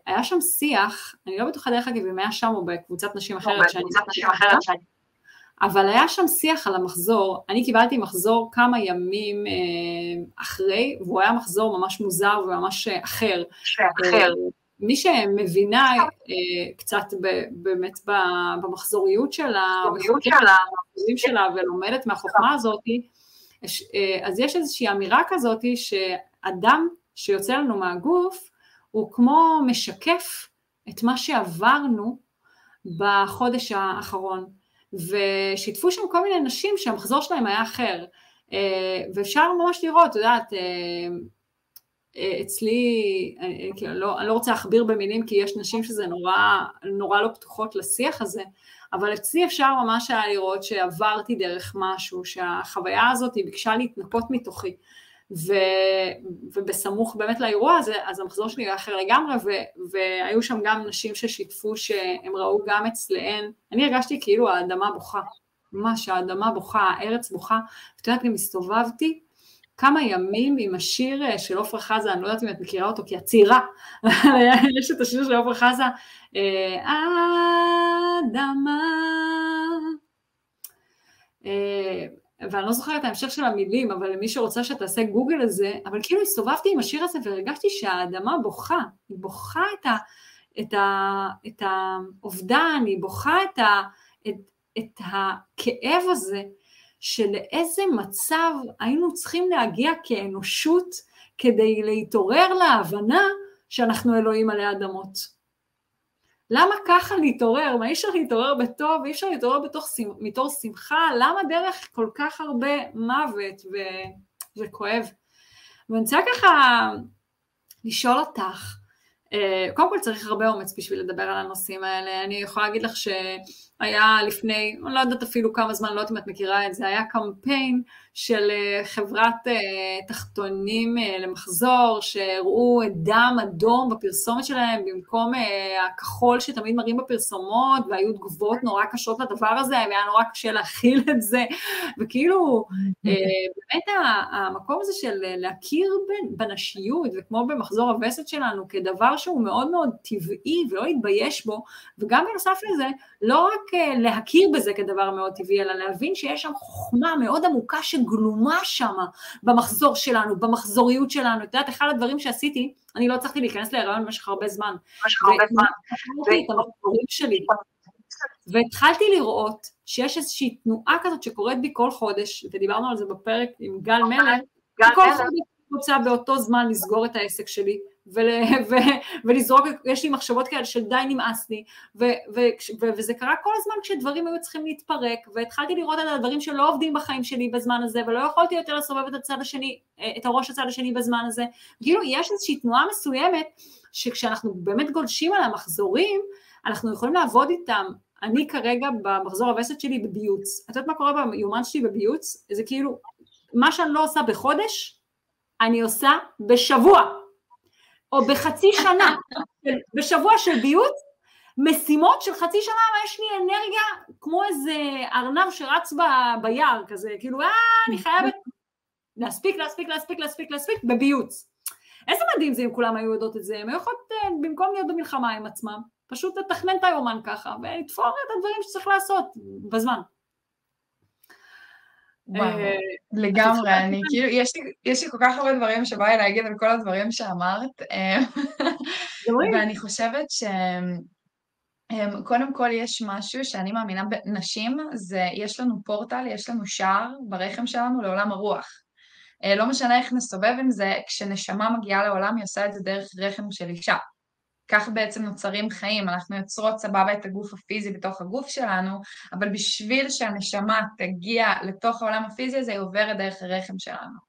היה שם שיח, אני לא בטוחה דרך אגב אם היה שם או בקבוצת נשים אחרת שאני... אבל היה שם שיח על המחזור, אני קיבלתי מחזור כמה ימים אה, אחרי, והוא היה מחזור ממש מוזר וממש אחר. אחר. מי שמבינה אה, קצת באמת במחזוריות שלה, במחזוריות שלה ולומדת מהחוכמה הזאת, אה, אז יש איזושהי אמירה כזאת שאדם שיוצא לנו מהגוף הוא כמו משקף את מה שעברנו בחודש האחרון. ושיתפו שם כל מיני נשים שהמחזור שלהם היה אחר. אה, ואפשר ממש לראות, את יודעת, אה, אה, אצלי, כאילו, לא, אני לא רוצה להכביר במילים כי יש נשים שזה נורא, נורא לא פתוחות לשיח הזה, אבל אצלי אפשר ממש היה לראות שעברתי דרך משהו, שהחוויה הזאת היא ביקשה להתנקות מתוכי. ו, ובסמוך באמת לאירוע הזה, אז המחזור שלי היה אחר לגמרי, ו, והיו שם גם נשים ששיתפו שהם ראו גם אצלהן, אני הרגשתי כאילו האדמה בוכה, ממש האדמה בוכה, הארץ בוכה, ואת יודעת, גם הסתובבתי כמה ימים עם השיר אה, של עפרה חזה, אני לא יודעת אם את מכירה אותו, כי את צעירה, יש את השיר של עפרה חזה, אה, אדמה, אה, ואני לא זוכרת את ההמשך של המילים, אבל למי שרוצה שתעשה גוגל לזה, אבל כאילו הסתובבתי עם השיר הזה והרגשתי שהאדמה בוכה, היא בוכה את, ה, את, ה, את האובדן, היא בוכה את, ה, את, את הכאב הזה, שלאיזה מצב היינו צריכים להגיע כאנושות כדי להתעורר להבנה שאנחנו אלוהים עלי אדמות. למה ככה להתעורר? מה אי אפשר להתעורר בטוב? אי אפשר להתעורר בתוך, מתור שמחה? למה דרך כל כך הרבה מוות ו... וכואב? ואני רוצה ככה לשאול אותך, אה, קודם כל צריך הרבה אומץ בשביל לדבר על הנושאים האלה. אני יכולה להגיד לך שהיה לפני, אני לא יודעת אפילו כמה זמן, לא יודעת אם את מכירה את זה, היה קמפיין של אה, חברת תחתונים למחזור, שהראו דם אדום בפרסומת שלהם במקום הכחול שתמיד מראים בפרסומות, והיו תגובות נורא קשות לדבר הזה, והיה נורא קשה להכיל את זה, וכאילו, באמת המקום הזה של להכיר בנשיות, וכמו במחזור הווסת שלנו, כדבר שהוא מאוד מאוד טבעי ולא להתבייש בו, וגם בנוסף לזה, לא רק אה, להכיר בזה כדבר מאוד טבעי, אלא להבין שיש שם חוכמה מאוד עמוקה שגלומה שם במחזור שלנו, במחזוריות שלנו. את יודעת, אחד הדברים שעשיתי, אני לא הצלחתי להיכנס להיריון במשך הרבה זמן. במשך הרבה זמן. את המחזורים שלי. והתחלתי לראות שיש איזושהי תנועה כזאת שקורית בי כל חודש, ודיברנו על זה בפרק עם גל מלך, כל חודש אני רוצה באותו זמן לסגור את העסק שלי, ול, ו, ולזרוק, יש לי מחשבות כאלה של די נמאס לי, ו, ו, ו, וזה קרה כל הזמן כשדברים היו צריכים להתפרק, והתחלתי לראות את הדברים שלא עובדים בחיים שלי בזמן הזה, ולא יכולתי יותר לסובב את הצד השני, את הראש הצד השני בזמן הזה, כאילו יש איזושהי תנועה מסוימת, שכשאנחנו באמת גולשים על המחזורים, אנחנו יכולים לעבוד איתם, אני כרגע במחזור הווסת שלי בביוץ, את יודעת מה קורה ביומן שלי בביוץ? זה כאילו, מה שאני לא עושה בחודש, אני עושה בשבוע. או בחצי שנה, בשבוע של ביוט, משימות של חצי שנה, מה יש לי אנרגיה כמו איזה ארנב שרץ ב, ביער כזה, כאילו, אה, אני חייבת להספיק, להספיק, להספיק, להספיק, להספיק, בביוץ. איזה מדהים זה אם כולם היו יודעות את זה, הם היו יכולות, אה, במקום להיות במלחמה עם עצמם, פשוט לתכנן את היומן ככה, ולתפור את הדברים שצריך לעשות בזמן. אה, לגמרי, אני כאילו, יש לי כל כך הרבה דברים שבא לי להגיד על כל הדברים שאמרת, אה, ואני חושבת ש... אה, קודם כל יש משהו שאני מאמינה בנשים, זה יש לנו פורטל, יש לנו שער ברחם שלנו לעולם הרוח. לא משנה איך נסובב עם זה, כשנשמה מגיעה לעולם היא עושה את זה דרך רחם של אישה. כך בעצם נוצרים חיים, אנחנו יוצרות סבבה את הגוף הפיזי בתוך הגוף שלנו, אבל בשביל שהנשמה תגיע לתוך העולם הפיזי הזה, היא עוברת דרך הרחם שלנו.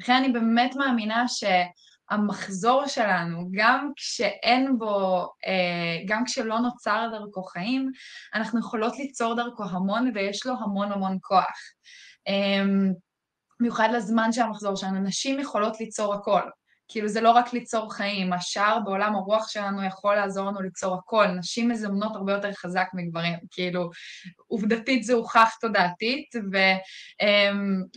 לכן אני באמת מאמינה שהמחזור שלנו, גם כשאין בו, אה, גם כשלא נוצר דרכו חיים, אנחנו יכולות ליצור דרכו המון ויש לו המון המון כוח. אמ, במיוחד לזמן של המחזור שלנו, נשים יכולות ליצור הכל. כאילו זה לא רק ליצור חיים, השער בעולם הרוח שלנו יכול לעזור לנו ליצור הכל, נשים מזמנות הרבה יותר חזק מגברים, כאילו עובדתית זה הוכח תודעתית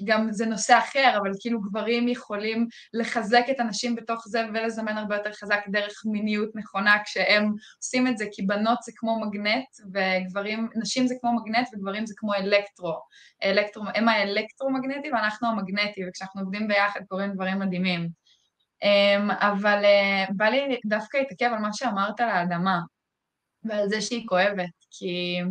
וגם זה נושא אחר, אבל כאילו גברים יכולים לחזק את הנשים בתוך זה ולזמן הרבה יותר חזק דרך מיניות נכונה כשהם עושים את זה, כי בנות זה כמו מגנט וגברים, נשים זה כמו מגנט וגברים זה כמו אלקטרו, אלקטרו הם האלקטרומגנטי ואנחנו המגנטי וכשאנחנו עובדים ביחד קורים דברים מדהימים. אמ, אבל אה, בא לי דווקא להתעכב על מה שאמרת על האדמה ועל זה שהיא כואבת, כי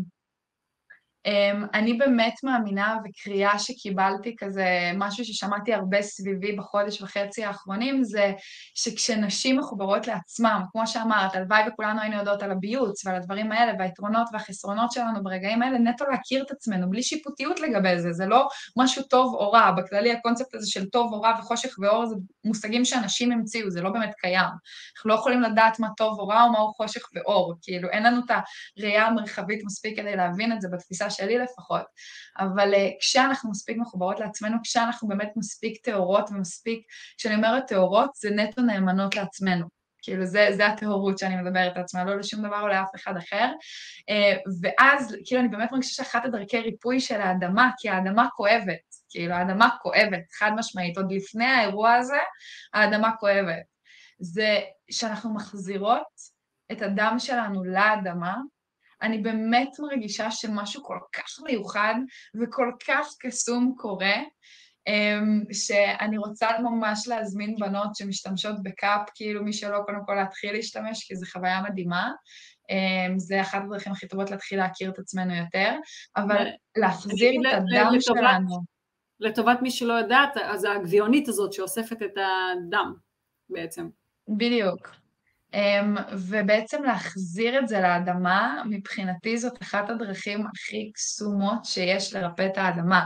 אני באמת מאמינה וקריאה שקיבלתי כזה, משהו ששמעתי הרבה סביבי בחודש וחצי האחרונים, זה שכשנשים מחוברות לעצמם, כמו שאמרת, הלוואי וכולנו היינו יודעות על הביוץ ועל הדברים האלה והיתרונות והחסרונות שלנו ברגעים האלה, נטו להכיר את עצמנו, בלי שיפוטיות לגבי זה, זה לא משהו טוב או רע, בכללי הקונספט הזה של טוב או רע וחושך ואור זה מושגים שאנשים המציאו, זה לא באמת קיים. אנחנו לא יכולים לדעת מה טוב או רע או מהו חושך ואור, כאילו אין לנו את הראייה המרחבית מספיק כדי להבין את זה בתפיסה שלי לפחות, אבל uh, כשאנחנו מספיק מחוברות לעצמנו, כשאנחנו באמת מספיק טהורות ומספיק, כשאני אומרת טהורות, זה נטו נאמנות לעצמנו. כאילו זה, זה הטהורות שאני מדברת לעצמה, לא לשום דבר או לאף אחד אחר. Uh, ואז, כאילו אני באמת מרגישה שאחת הדרכי ריפוי של האדמה, כי האדמה כואבת, כאילו האדמה כואבת, חד משמעית, עוד לפני האירוע הזה, האדמה כואבת. זה שאנחנו מחזירות את הדם שלנו לאדמה, אני באמת מרגישה שמשהו כל כך מיוחד וכל כך קסום קורה, אמ, שאני רוצה ממש להזמין בנות שמשתמשות בקאפ, כאילו מי שלא, קודם כל להתחיל להשתמש, כי זו חוויה מדהימה. אמ, זה אחת הדרכים הכי טובות להתחיל להכיר את עצמנו יותר, אבל להחזיר את הדם שלנו. לטובת מי שלא יודעת, אז הגביונית הזאת שאוספת את הדם בעצם. בדיוק. אמ, ובעצם להחזיר את זה לאדמה, מבחינתי זאת אחת הדרכים הכי קסומות שיש לרפא את האדמה.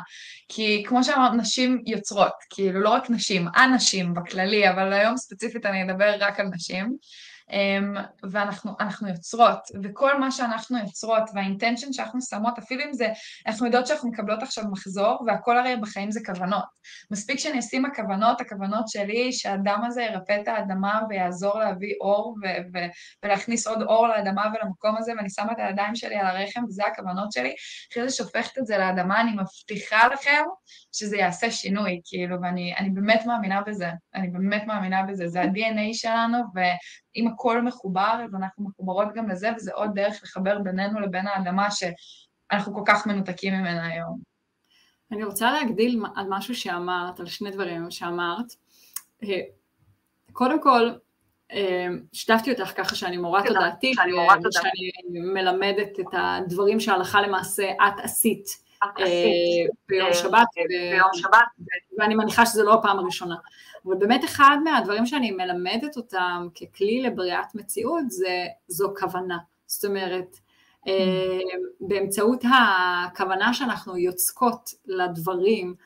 כי כמו שאמרת, נשים יוצרות, כאילו לא רק נשים, אנשים בכללי, אבל היום ספציפית אני אדבר רק על נשים. אמ, ואנחנו יוצרות, וכל מה שאנחנו יוצרות והאינטנשן שאנחנו שמות, אפילו אם זה, אנחנו יודעות שאנחנו מקבלות עכשיו מחזור, והכל הרי בחיים זה כוונות. מספיק שאני אשים הכוונות, הכוונות שלי, שהאדם הזה ירפא את האדמה ויעזור להביא אור ו- ו- ולהכניס עוד אור לאדמה ולמקום הזה, ואני שמה את הידיים שלי על הרחם, וזה הכוונות שלי. אחרי זה שופכת את זה לאדמה, אני מבטיחה לכם שזה יעשה שינוי, כאילו, ואני באמת מאמינה בזה. אני באמת מאמינה בזה. זה ה-DNA שלנו, ואם הכל מחובר, אז אנחנו מחוברות גם לזה, וזה עוד דרך לחבר בינינו לבין האדמה שאנחנו כל כך מנותקים ממנה היום. אני רוצה להגדיל על משהו שאמרת, על שני דברים שאמרת. אה, קודם כל, אה, שיתפתי אותך ככה שאני מורה תודעתית, שאני מלמדת את הדברים שהלכה למעשה את עשית אה, ביום שבת, ואני מניחה שזו לא הפעם הראשונה. אבל באמת אחד מהדברים שאני מלמדת אותם ככלי לבריאת מציאות זה, זו כוונה. זאת אומרת, אה, באמצעות הכוונה שאנחנו יוצקות לדברים, אה,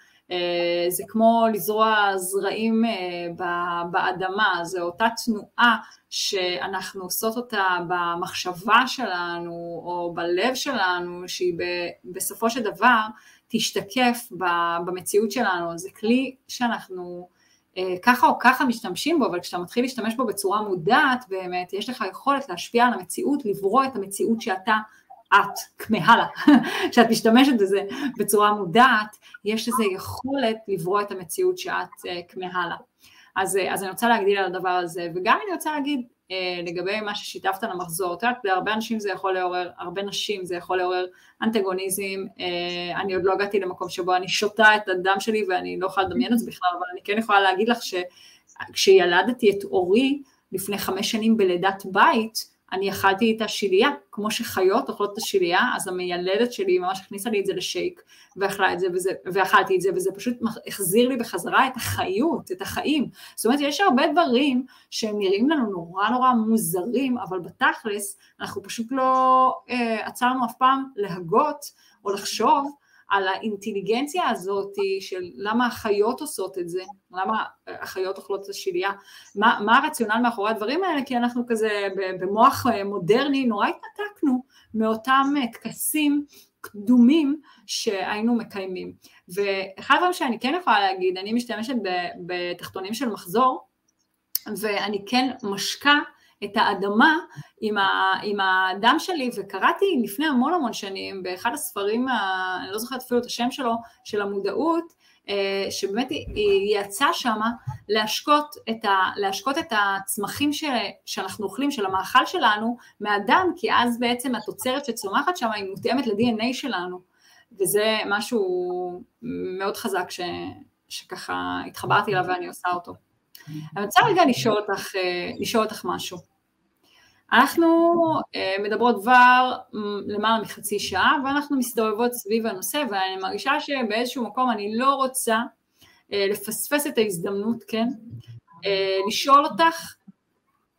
זה כמו לזרוע זרעים אה, באדמה, זו אותה תנועה שאנחנו עושות אותה במחשבה שלנו או בלב שלנו, שהיא בסופו של דבר תשתקף במציאות שלנו, זה כלי שאנחנו ככה או ככה משתמשים בו, אבל כשאתה מתחיל להשתמש בו בצורה מודעת באמת, יש לך יכולת להשפיע על המציאות, לברוא את המציאות שאתה את כמהה לה, כשאת משתמשת בזה בצורה מודעת, יש לזה יכולת לברוא את המציאות שאת כמהה לה. אז, אז אני רוצה להגדיל על הדבר הזה, וגם אני רוצה להגיד אה, לגבי מה ששיתפת על המחזור, את יודעת, להרבה אנשים זה יכול לעורר, הרבה נשים זה יכול לעורר אנטגוניזם, אה, אני עוד לא הגעתי למקום שבו אני שותה את הדם שלי ואני לא יכולה לדמיין את זה בכלל, אבל אני כן יכולה להגיד לך שכשילדתי את אורי לפני חמש שנים בלידת בית, אני אכלתי את השיליה, כמו שחיות אוכלות את השיליה, אז המיילדת שלי ממש הכניסה לי את זה לשייק, ואכלה את זה, וזה, ואכלתי את זה, וזה פשוט החזיר לי בחזרה את החיות, את החיים. זאת אומרת, יש הרבה דברים שהם נראים לנו נורא נורא מוזרים, אבל בתכלס, אנחנו פשוט לא אה, עצרנו אף פעם להגות או לחשוב על האינטליגנציה הזאת של למה החיות עושות את זה, למה החיות אוכלות את השיליה, מה, מה הרציונל מאחורי הדברים האלה, כי אנחנו כזה במוח מודרני נורא התנתקנו מאותם טקסים קדומים שהיינו מקיימים. ואחד הדברים שאני כן יכולה להגיד, אני משתמשת בתחתונים של מחזור, ואני כן משקה את האדמה עם, ה, עם הדם שלי, וקראתי לפני המון המון שנים באחד הספרים, ה, אני לא זוכרת אפילו את השם שלו, של המודעות, אה, שבאמת היא יצאה שמה להשקות את, ה, להשקות את הצמחים ש, שאנחנו אוכלים, של המאכל שלנו, מהדם, כי אז בעצם התוצרת שצומחת שם היא מותאמת ל-DNA שלנו, וזה משהו מאוד חזק ש, שככה התחברתי אליו ואני עושה אותו. אני רוצה רגע לשאול אותך, אה, לשאול אותך משהו. אנחנו אה, מדברות כבר למעלה מחצי שעה ואנחנו מסתובבות סביב הנושא ואני מרגישה שבאיזשהו מקום אני לא רוצה אה, לפספס את ההזדמנות, כן, אה, לשאול אותך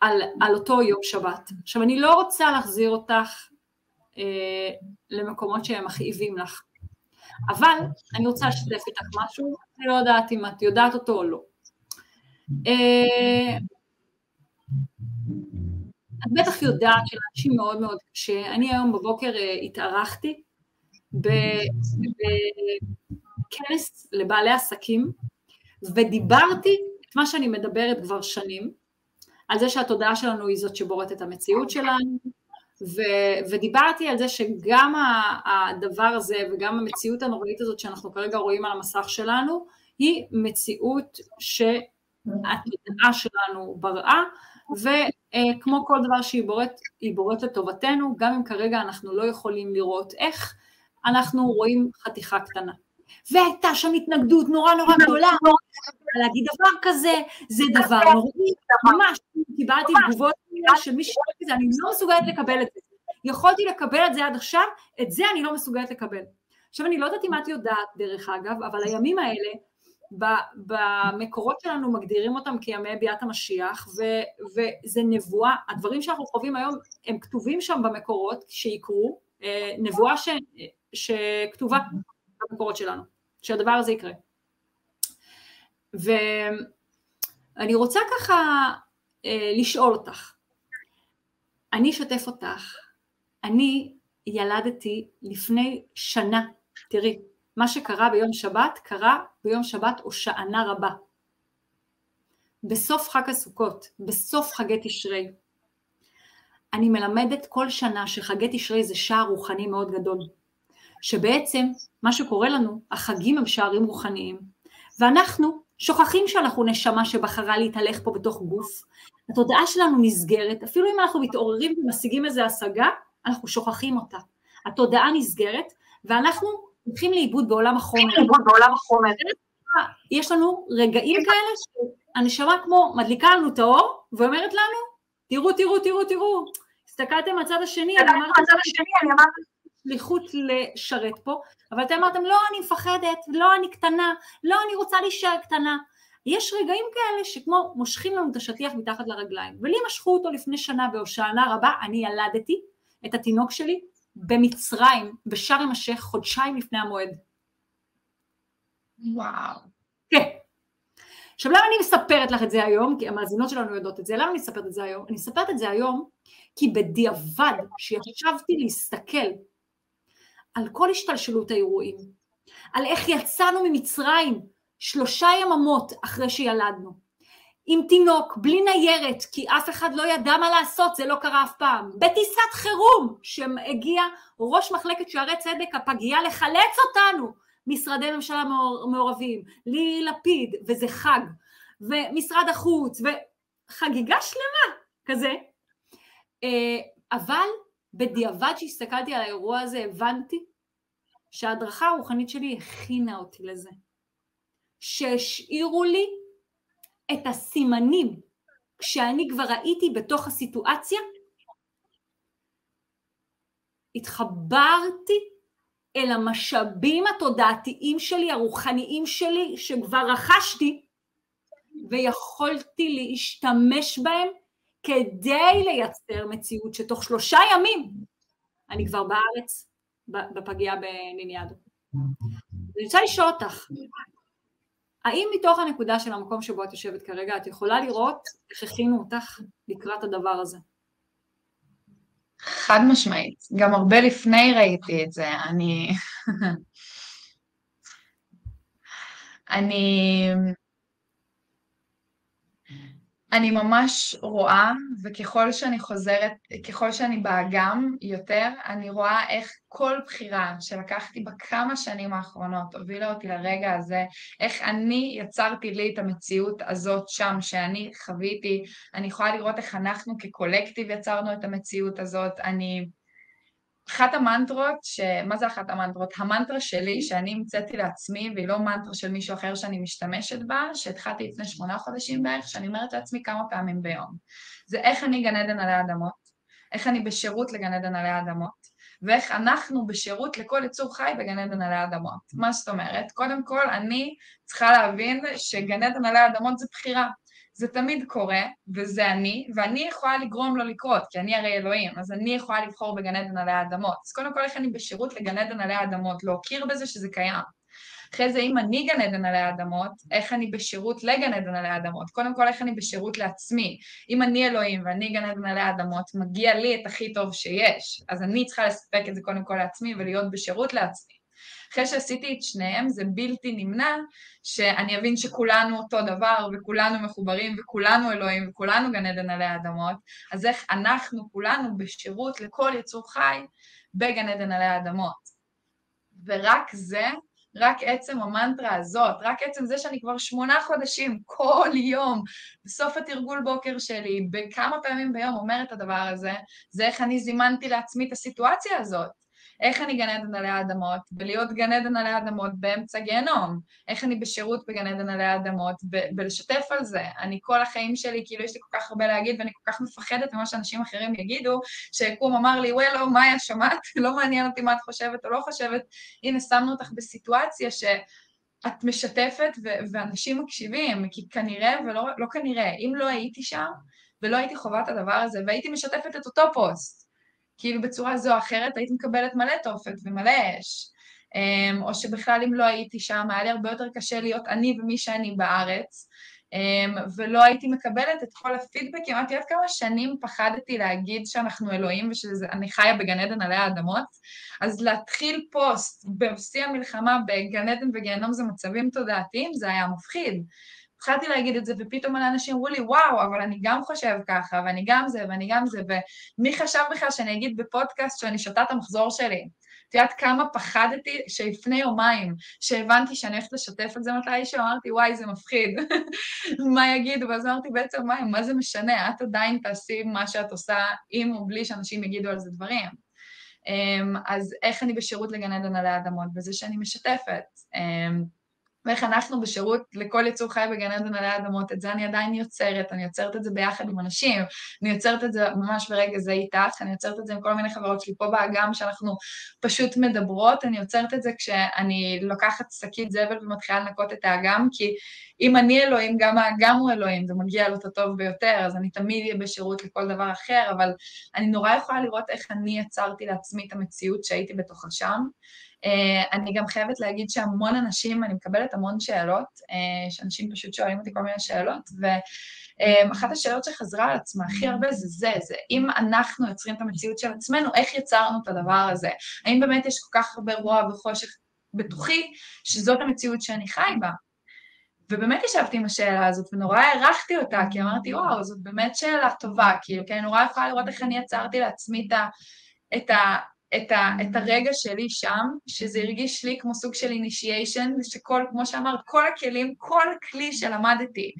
על, על אותו יום שבת. עכשיו אני לא רוצה להחזיר אותך למקומות שהם מכאיבים לך, אבל אני רוצה לשתף איתך משהו, אני לא יודעת אם את יודעת אותו או לא. את בטח יודעת שלאנשים מאוד מאוד קשה. אני היום בבוקר uh, התארחתי בכנס לבעלי עסקים, ודיברתי את מה שאני מדברת כבר שנים, על זה שהתודעה שלנו היא זאת שבוראת את המציאות שלנו, ו- ודיברתי על זה שגם הדבר הזה וגם המציאות הנוראית הזאת שאנחנו כרגע רואים על המסך שלנו, היא מציאות שהתודעה שלנו בראה, וכמו כל דבר שהיא בוראת, היא בוראת לטובתנו, גם אם כרגע אנחנו לא יכולים לראות איך, אנחנו רואים חתיכה קטנה. והייתה שם התנגדות נורא נורא גדולה, להגיד דבר כזה, זה דבר נוראי, ממש, קיבלתי תגובות של מי שאומר את זה, אני לא מסוגלת לקבל את זה. יכולתי לקבל את זה עד עכשיו, את זה אני לא מסוגלת לקבל. עכשיו אני לא יודעת אם את יודעת דרך אגב, אבל הימים האלה במקורות שלנו מגדירים אותם כימי ביאת המשיח, ו, וזה נבואה, הדברים שאנחנו חווים היום הם כתובים שם במקורות שיקרו, אה, נבואה ש, שכתובה במקורות שלנו, שהדבר הזה יקרה. ואני רוצה ככה אה, לשאול אותך, אני אשתף אותך. אני ילדתי לפני שנה, תראי, מה שקרה ביום שבת, קרה ביום שבת הושענה רבה. בסוף חג הסוכות, בסוף חגי תשרי. אני מלמדת כל שנה שחגי תשרי זה שער רוחני מאוד גדול. שבעצם מה שקורה לנו, החגים הם שערים רוחניים, ואנחנו שוכחים שאנחנו נשמה שבחרה להתהלך פה בתוך גוף. התודעה שלנו נסגרת, אפילו אם אנחנו מתעוררים ומשיגים איזו השגה, אנחנו שוכחים אותה. התודעה נסגרת, ואנחנו הולכים לאיבוד בעולם החומר. יש לנו רגעים כאלה שהנשמה כמו מדליקה לנו את האור ואומרת לנו, תראו, תראו, תראו, תראו, הסתכלתם מהצד השני, אני אמרתי, שליחות לשרת פה, אבל אתם אמרתם, לא, אני מפחדת, לא, אני קטנה, לא, אני רוצה להישאר קטנה. יש רגעים כאלה שכמו מושכים לנו את השטיח מתחת לרגליים, ולי משכו אותו לפני שנה בהושענה רבה, אני ילדתי את התינוק שלי במצרים, בשארם א-שייח, חודשיים לפני המועד. וואו. כן. עכשיו למה אני מספרת לך את זה היום? כי המאזינות שלנו יודעות את זה. למה אני מספרת את זה היום? אני מספרת את זה היום כי בדיעבד שישבתי להסתכל על כל השתלשלות האירועים, על איך יצאנו ממצרים שלושה יממות אחרי שילדנו, עם תינוק, בלי ניירת, כי אף אחד לא ידע מה לעשות, זה לא קרה אף פעם. בטיסת חירום, שהגיע ראש מחלקת שערי צדק הפגייה לחלץ אותנו, משרדי ממשלה מעורבים, לי לפיד, וזה חג, ומשרד החוץ, וחגיגה שלמה כזה. אה, אבל בדיעבד שהסתכלתי על האירוע הזה הבנתי שההדרכה הרוחנית שלי הכינה אותי לזה. שהשאירו לי את הסימנים כשאני כבר הייתי בתוך הסיטואציה, התחברתי אל המשאבים התודעתיים שלי, הרוחניים שלי, שכבר רכשתי, ויכולתי להשתמש בהם כדי לייצר מציאות שתוך שלושה ימים אני כבר בארץ, בפגייה בניניאדו. אני רוצה לשאול אותך, האם מתוך הנקודה של המקום שבו את יושבת כרגע, את יכולה לראות איך הכינו אותך לקראת הדבר הזה? חד משמעית. גם הרבה לפני ראיתי את זה. אני... אני... אני ממש רואה, וככל שאני חוזרת, ככל שאני באגם יותר, אני רואה איך כל בחירה שלקחתי בכמה שנים האחרונות הובילה אותי לרגע הזה, איך אני יצרתי לי את המציאות הזאת שם, שאני חוויתי, אני יכולה לראות איך אנחנו כקולקטיב יצרנו את המציאות הזאת, אני... אחת המנטרות, ש... מה זה אחת המנטרות? המנטרה שלי, שאני המצאתי לעצמי, והיא לא מנטרה של מישהו אחר שאני משתמשת בה, שהתחלתי לפני שמונה חודשים בערך, שאני אומרת לעצמי כמה פעמים ביום. זה איך אני גן עדן עלי אדמות, איך אני בשירות לגן עדן עלי אדמות, ואיך אנחנו בשירות לכל יצור חי בגן עדן עלי אדמות. מה זאת אומרת? קודם כל, אני צריכה להבין שגן עדן עלי אדמות זה בחירה. זה תמיד קורה, וזה אני, ואני יכולה לגרום לו לקרות, כי אני הרי אלוהים, אז אני יכולה לבחור בגן עדן עלי האדמות. אז קודם כל, איך אני בשירות לגן עדן עלי האדמות, להכיר בזה שזה קיים. אחרי זה, אם אני גן עדן עלי האדמות, איך אני בשירות לגן עדן עלי האדמות? קודם כל, איך אני בשירות לעצמי? אם אני אלוהים ואני גן עדן עלי האדמות, מגיע לי את הכי טוב שיש. אז אני צריכה לספק את זה קודם כל לעצמי ולהיות בשירות לעצמי. אחרי שעשיתי את שניהם זה בלתי נמנע שאני אבין שכולנו אותו דבר וכולנו מחוברים וכולנו אלוהים וכולנו גן עדן עלי האדמות, אז איך אנחנו כולנו בשירות לכל יצור חי בגן עדן עלי האדמות. ורק זה, רק עצם המנטרה הזאת, רק עצם זה שאני כבר שמונה חודשים כל יום בסוף התרגול בוקר שלי, בכמה פעמים ביום אומרת את הדבר הזה, זה איך אני זימנתי לעצמי את הסיטואציה הזאת. איך אני גן עדן עלי האדמות, ולהיות גן עדן עלי האדמות באמצע גיהנום, איך אני בשירות בגן עדן עלי האדמות, ולשתף על זה. אני כל החיים שלי, כאילו יש לי כל כך הרבה להגיד, ואני כל כך מפחדת ממה שאנשים אחרים יגידו, שיקום אמר לי, וואלו, מאיה, שמעת? לא מעניין אותי מה את חושבת או לא חושבת. הנה, שמנו אותך בסיטואציה ש... את משתפת ו- ואנשים מקשיבים, כי כנראה ולא לא כנראה, אם לא הייתי שם ולא הייתי חווה את הדבר הזה והייתי משתפת את אותו פוסט, כאילו בצורה זו או אחרת היית מקבלת מלא תופת ומלא אש. אמ, או שבכלל אם לא הייתי שם, היה לי הרבה יותר קשה להיות אני ומי שאני בארץ. אמ, ולא הייתי מקבלת את כל הפידבקים. אמרתי, עד כמה שנים פחדתי להגיד שאנחנו אלוהים ושאני חיה בגן עדן עלי האדמות, אז להתחיל פוסט בשיא המלחמה בגן עדן וגיהנום זה מצבים תודעתיים, זה היה מפחיד. התחלתי להגיד את זה, ופתאום אנשים אמרו לי, וואו, אבל אני גם חושב ככה, ואני גם זה, ואני גם זה, ומי חשב בכלל שאני אגיד בפודקאסט שאני שותה את המחזור שלי? את יודעת כמה פחדתי שלפני יומיים, שהבנתי שאני הולכת לשתף את זה מתישהו, אמרתי, וואי, זה מפחיד, מה יגידו? ואז אמרתי, בעצם, מה, מה זה משנה? את עדיין תעשי מה שאת עושה, עם או בלי שאנשים יגידו על זה דברים. אמ, אז איך אני בשירות לגן עדן עלי אדמות? בזה שאני משתפת. ואיך אנחנו בשירות לכל יצור חי בגן עדן עלי אדמות, את זה אני עדיין יוצרת, אני יוצרת את זה ביחד עם אנשים, אני יוצרת את זה ממש ברגע זה איתך, אני יוצרת את זה עם כל מיני חברות שלי פה באגם שאנחנו פשוט מדברות, אני יוצרת את זה כשאני לוקחת שקית זבל ומתחילה לנקות את האגם, כי אם אני אלוהים, גם האגם הוא אלוהים, זה מגיע לו את הטוב ביותר, אז אני תמיד אהיה בשירות לכל דבר אחר, אבל אני נורא יכולה לראות איך אני יצרתי לעצמי את המציאות שהייתי בתוכה שם. אה, אני גם חייבת להגיד שהמון אנשים, אני מקבלת המון שאלות, אה, שאנשים פשוט שואלים אותי כל מיני שאלות, ואחת השאלות שחזרה על עצמה הכי הרבה זה זה, זה אם אנחנו יוצרים את המציאות של עצמנו, איך יצרנו את הדבר הזה? האם באמת יש כל כך הרבה רוע וחושך בתוכי, שזאת המציאות שאני חי בה? ובאמת ישבתי עם השאלה הזאת, ונורא הערכתי אותה, כי אמרתי, וואו, זאת באמת שאלה טובה, כאילו, כי אני נורא יכולה לראות איך אני יצרתי לעצמי את ה... את ה את, ה, את הרגע שלי שם, שזה הרגיש לי כמו סוג של אינישיישן, שכל, כמו שאמרת, כל הכלים, כל כלי שלמדתי,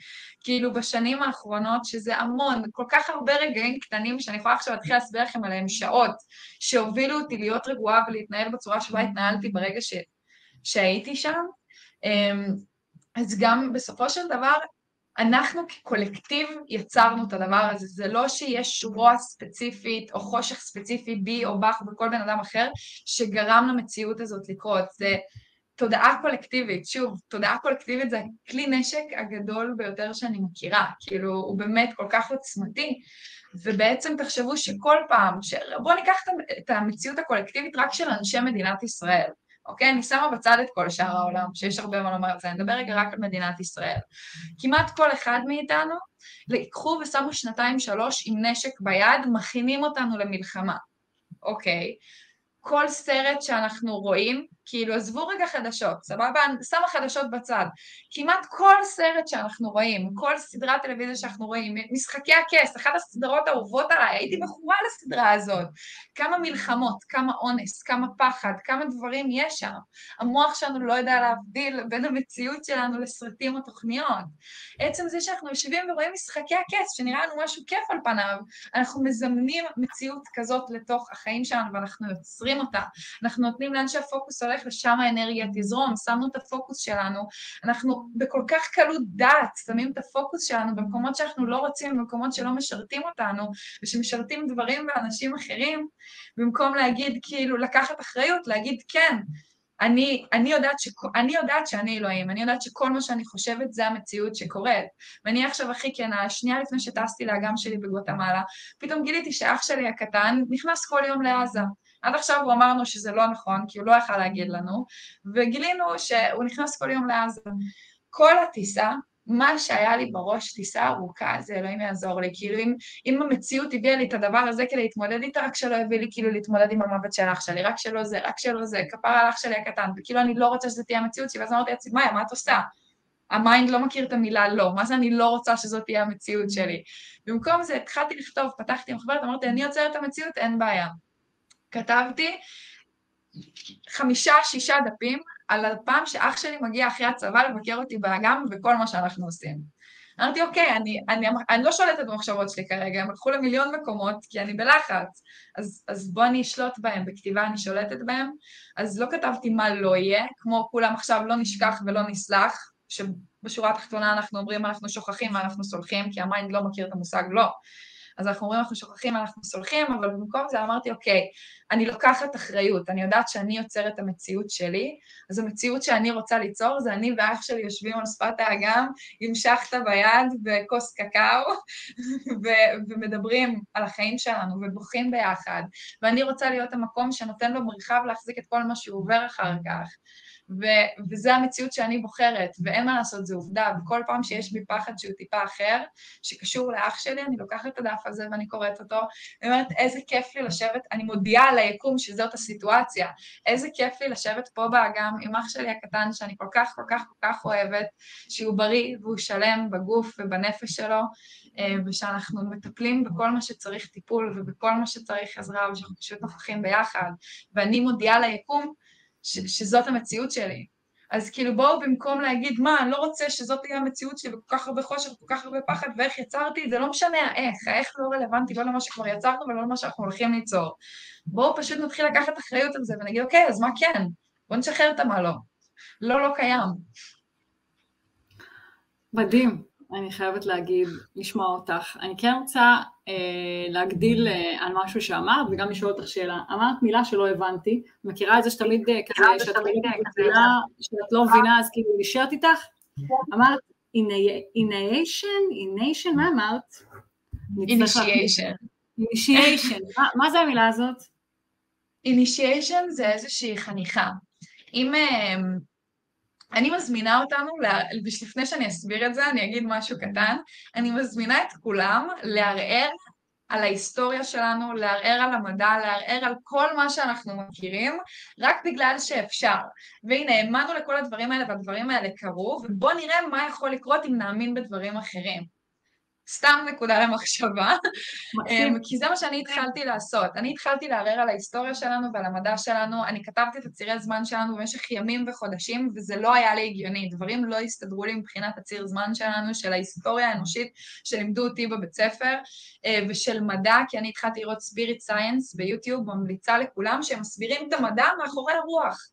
כאילו בשנים האחרונות, שזה המון, כל כך הרבה רגעים קטנים שאני יכולה עכשיו להתחיל להסביר לכם עליהם שעות, שהובילו אותי להיות רגועה ולהתנהל בצורה שבה התנהלתי ברגע ש, שהייתי שם. אמ, אז גם בסופו של דבר, אנחנו כקולקטיב יצרנו את הדבר הזה, זה לא שיש רוע ספציפית או חושך ספציפי בי או בך או בכל בן אדם אחר שגרם למציאות הזאת לקרות, זה תודעה קולקטיבית, שוב, תודעה קולקטיבית זה כלי נשק הגדול ביותר שאני מכירה, כאילו הוא באמת כל כך עוצמתי, ובעצם תחשבו שכל פעם, ש... בואו ניקח את המציאות הקולקטיבית רק של אנשי מדינת ישראל, אוקיי? אני שמה בצד את כל שאר העולם, שיש הרבה מה לומר על זה, אני אדבר רגע רק על מדינת ישראל. כמעט כל אחד מאיתנו, לקחו ושמו שנתיים-שלוש עם נשק ביד, מכינים אותנו למלחמה, אוקיי? כל סרט שאנחנו רואים, כאילו עזבו רגע חדשות, סבבה? שמה חדשות בצד. כמעט כל סרט שאנחנו רואים, כל סדרת טלוויזיה שאנחנו רואים, משחקי הכס, אחת הסדרות האהובות עליי, הייתי מכורה לסדרה הזאת. כמה מלחמות, כמה אונס, כמה פחד, כמה דברים יש שם. המוח שלנו לא יודע להבדיל בין המציאות שלנו לסרטים או תוכניות. עצם זה שאנחנו יושבים ורואים משחקי הכס, שנראה לנו משהו כיף על פניו, אנחנו מזמנים מציאות כזאת לתוך החיים שלנו ואנחנו יוצרים אותה. אנחנו נותנים לאן שהפוקוס הולך, לשם האנרגיה תזרום, שמנו את הפוקוס שלנו, אנחנו בכל כך קלות דעת שמים את הפוקוס שלנו במקומות שאנחנו לא רוצים, במקומות שלא משרתים אותנו, ושמשרתים דברים ואנשים אחרים, במקום להגיד, כאילו, לקחת אחריות, להגיד כן. אני, אני, יודעת ש, אני יודעת שאני אלוהים, אני יודעת שכל מה שאני חושבת זה המציאות שקורית. ואני עכשיו הכי כנה, שנייה לפני שטסתי לאגם שלי בגואטמלה, פתאום גיליתי שאח שלי הקטן נכנס כל יום לעזה. עד עכשיו הוא אמרנו שזה לא נכון, כי הוא לא יכל להגיד לנו, וגילינו שהוא נכנס כל יום לעזה. כל הטיסה, מה שהיה לי בראש טיסה ארוכה, זה אלוהים יעזור לי. כאילו אם, אם המציאות הביאה לי את הדבר הזה כדי להתמודד איתה, רק שלא הביא לי כאילו להתמודד עם המוות של אח שלי, רק שלא זה, רק שלא זה, כפר על אח שלי הקטן, וכאילו אני לא רוצה שזו תהיה המציאות שלי, ואז אמרתי לעצמי, מאיה, מה את עושה? ה mind לא מכיר את המילה לא, מה זה אני לא רוצה שזאת תהיה המציאות שלי? במקום זה התחלתי לכתוב, פתחתי מחברת, אמרתי, אני יוצרת את המציאות, אין בעיה. כתבתי חמישה, שישה דפים על הפעם שאח שלי מגיע אחרי הצבא לבקר אותי באגם וכל מה שאנחנו עושים. אמרתי, אוקיי, אני, אני, אני לא שולטת במחשבות שלי כרגע, הם הלכו למיליון מקומות כי אני בלחץ, אז, אז בוא אני אשלוט בהם, בכתיבה אני שולטת בהם, אז לא כתבתי מה לא יהיה, כמו כולם עכשיו לא נשכח ולא נסלח, שבשורה התחתונה אנחנו אומרים אנחנו שוכחים ואנחנו סולחים, כי ה mind לא מכיר את המושג לא. אז אנחנו אומרים, אנחנו שוכחים, אנחנו סולחים, אבל במקום זה אמרתי, אוקיי, אני לוקחת אחריות, אני יודעת שאני יוצרת את המציאות שלי, אז המציאות שאני רוצה ליצור זה אני ואח שלי יושבים על שפת האגם עם שחטה ביד וכוס קקאו ו- ומדברים על החיים שלנו ובוכים ביחד, ואני רוצה להיות המקום שנותן לו מרחב להחזיק את כל מה שהוא עובר אחר כך. ו- וזה המציאות שאני בוחרת, ואין מה לעשות, זו עובדה, וכל פעם שיש בי פחד שהוא טיפה אחר, שקשור לאח שלי, אני לוקחת את הדף הזה ואני קוראת אותו, ואני אומרת, איזה כיף לי לשבת, אני מודיעה על היקום שזאת הסיטואציה, איזה כיף לי לשבת פה באגם עם אח שלי הקטן, שאני כל כך כל כך כל כך אוהבת, שהוא בריא והוא שלם בגוף ובנפש שלו, אה, ושאנחנו מטפלים בכל מה שצריך טיפול ובכל מה שצריך עזרה, ושאנחנו פשוט נוכחים ביחד, ואני מודיעה ליקום, שזאת המציאות שלי. אז כאילו בואו במקום להגיד, מה, אני לא רוצה שזאת תהיה המציאות שלי וכל כך הרבה חושך וכל כך הרבה פחד ואיך יצרתי, זה לא משנה האיך, האיך לא רלוונטי לא למה שכבר יצרנו ולא למה שאנחנו הולכים ליצור. בואו פשוט נתחיל לקחת אחריות על זה ונגיד, אוקיי, אז מה כן? בואו נשחרר את המה לא. לא, לא קיים. מדהים. אני חייבת להגיד, לשמוע אותך. אני כן רוצה אה, להגדיל אה, על משהו שאמרת, וגם לשאול אותך שאלה. אמרת מילה שלא הבנתי, מכירה את זה שתמיד אה, כזה, שאת אומרת מילה שאת לא מבינה, אז כאילו נשארת איתך? אמרת initiation, initiation, מה אמרת? אינישיישן. initiation, מה, מה זה המילה הזאת? אינישיישן זה איזושהי חניכה. אם... אני מזמינה אותנו, לפני שאני אסביר את זה, אני אגיד משהו קטן, אני מזמינה את כולם לערער על ההיסטוריה שלנו, לערער על המדע, לערער על כל מה שאנחנו מכירים, רק בגלל שאפשר. והנה, האמנו לכל הדברים האלה והדברים האלה קרו, ובואו נראה מה יכול לקרות אם נאמין בדברים אחרים. סתם נקודה למחשבה, אמ, כי זה מה שאני התחלתי לעשות. אני התחלתי לערער על ההיסטוריה שלנו ועל המדע שלנו, אני כתבתי את הצירי הזמן שלנו במשך ימים וחודשים, וזה לא היה לי הגיוני, דברים לא הסתדרו לי מבחינת הציר זמן שלנו, של ההיסטוריה האנושית שלימדו אותי בבית ספר, אה, ושל מדע, כי אני התחלתי לראות ספיריט סייאנס ביוטיוב, ממליצה לכולם, שהם מסבירים את המדע מאחורי הרוח.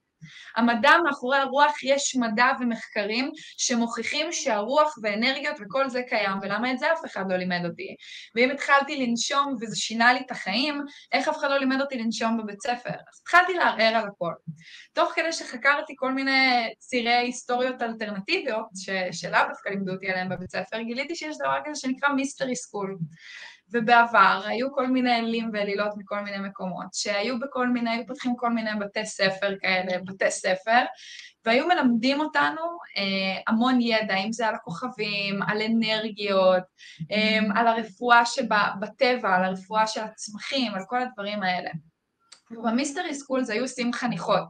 המדע מאחורי הרוח יש מדע ומחקרים שמוכיחים שהרוח ואנרגיות וכל זה קיים, ולמה את זה אף אחד לא לימד אותי? ואם התחלתי לנשום וזה שינה לי את החיים, איך אף אחד לא לימד אותי לנשום בבית ספר? אז התחלתי לערער על הכל. תוך כדי שחקרתי כל מיני צירי היסטוריות אלטרנטיביות, ש- שלאו דווקא לימדו אותי עליהם בבית ספר, גיליתי שיש דבר כזה שנקרא מיסטרי סקול. ובעבר היו כל מיני אלים ואלילות מכל מיני מקומות, שהיו בכל מיני, היו פותחים כל מיני בתי ספר כאלה, בתי ספר, והיו מלמדים אותנו אה, המון ידע, אם זה על הכוכבים, על אנרגיות, אה, על הרפואה שבטבע, על הרפואה של הצמחים, על כל הדברים האלה. וב mystery schools היו עושים חניכות.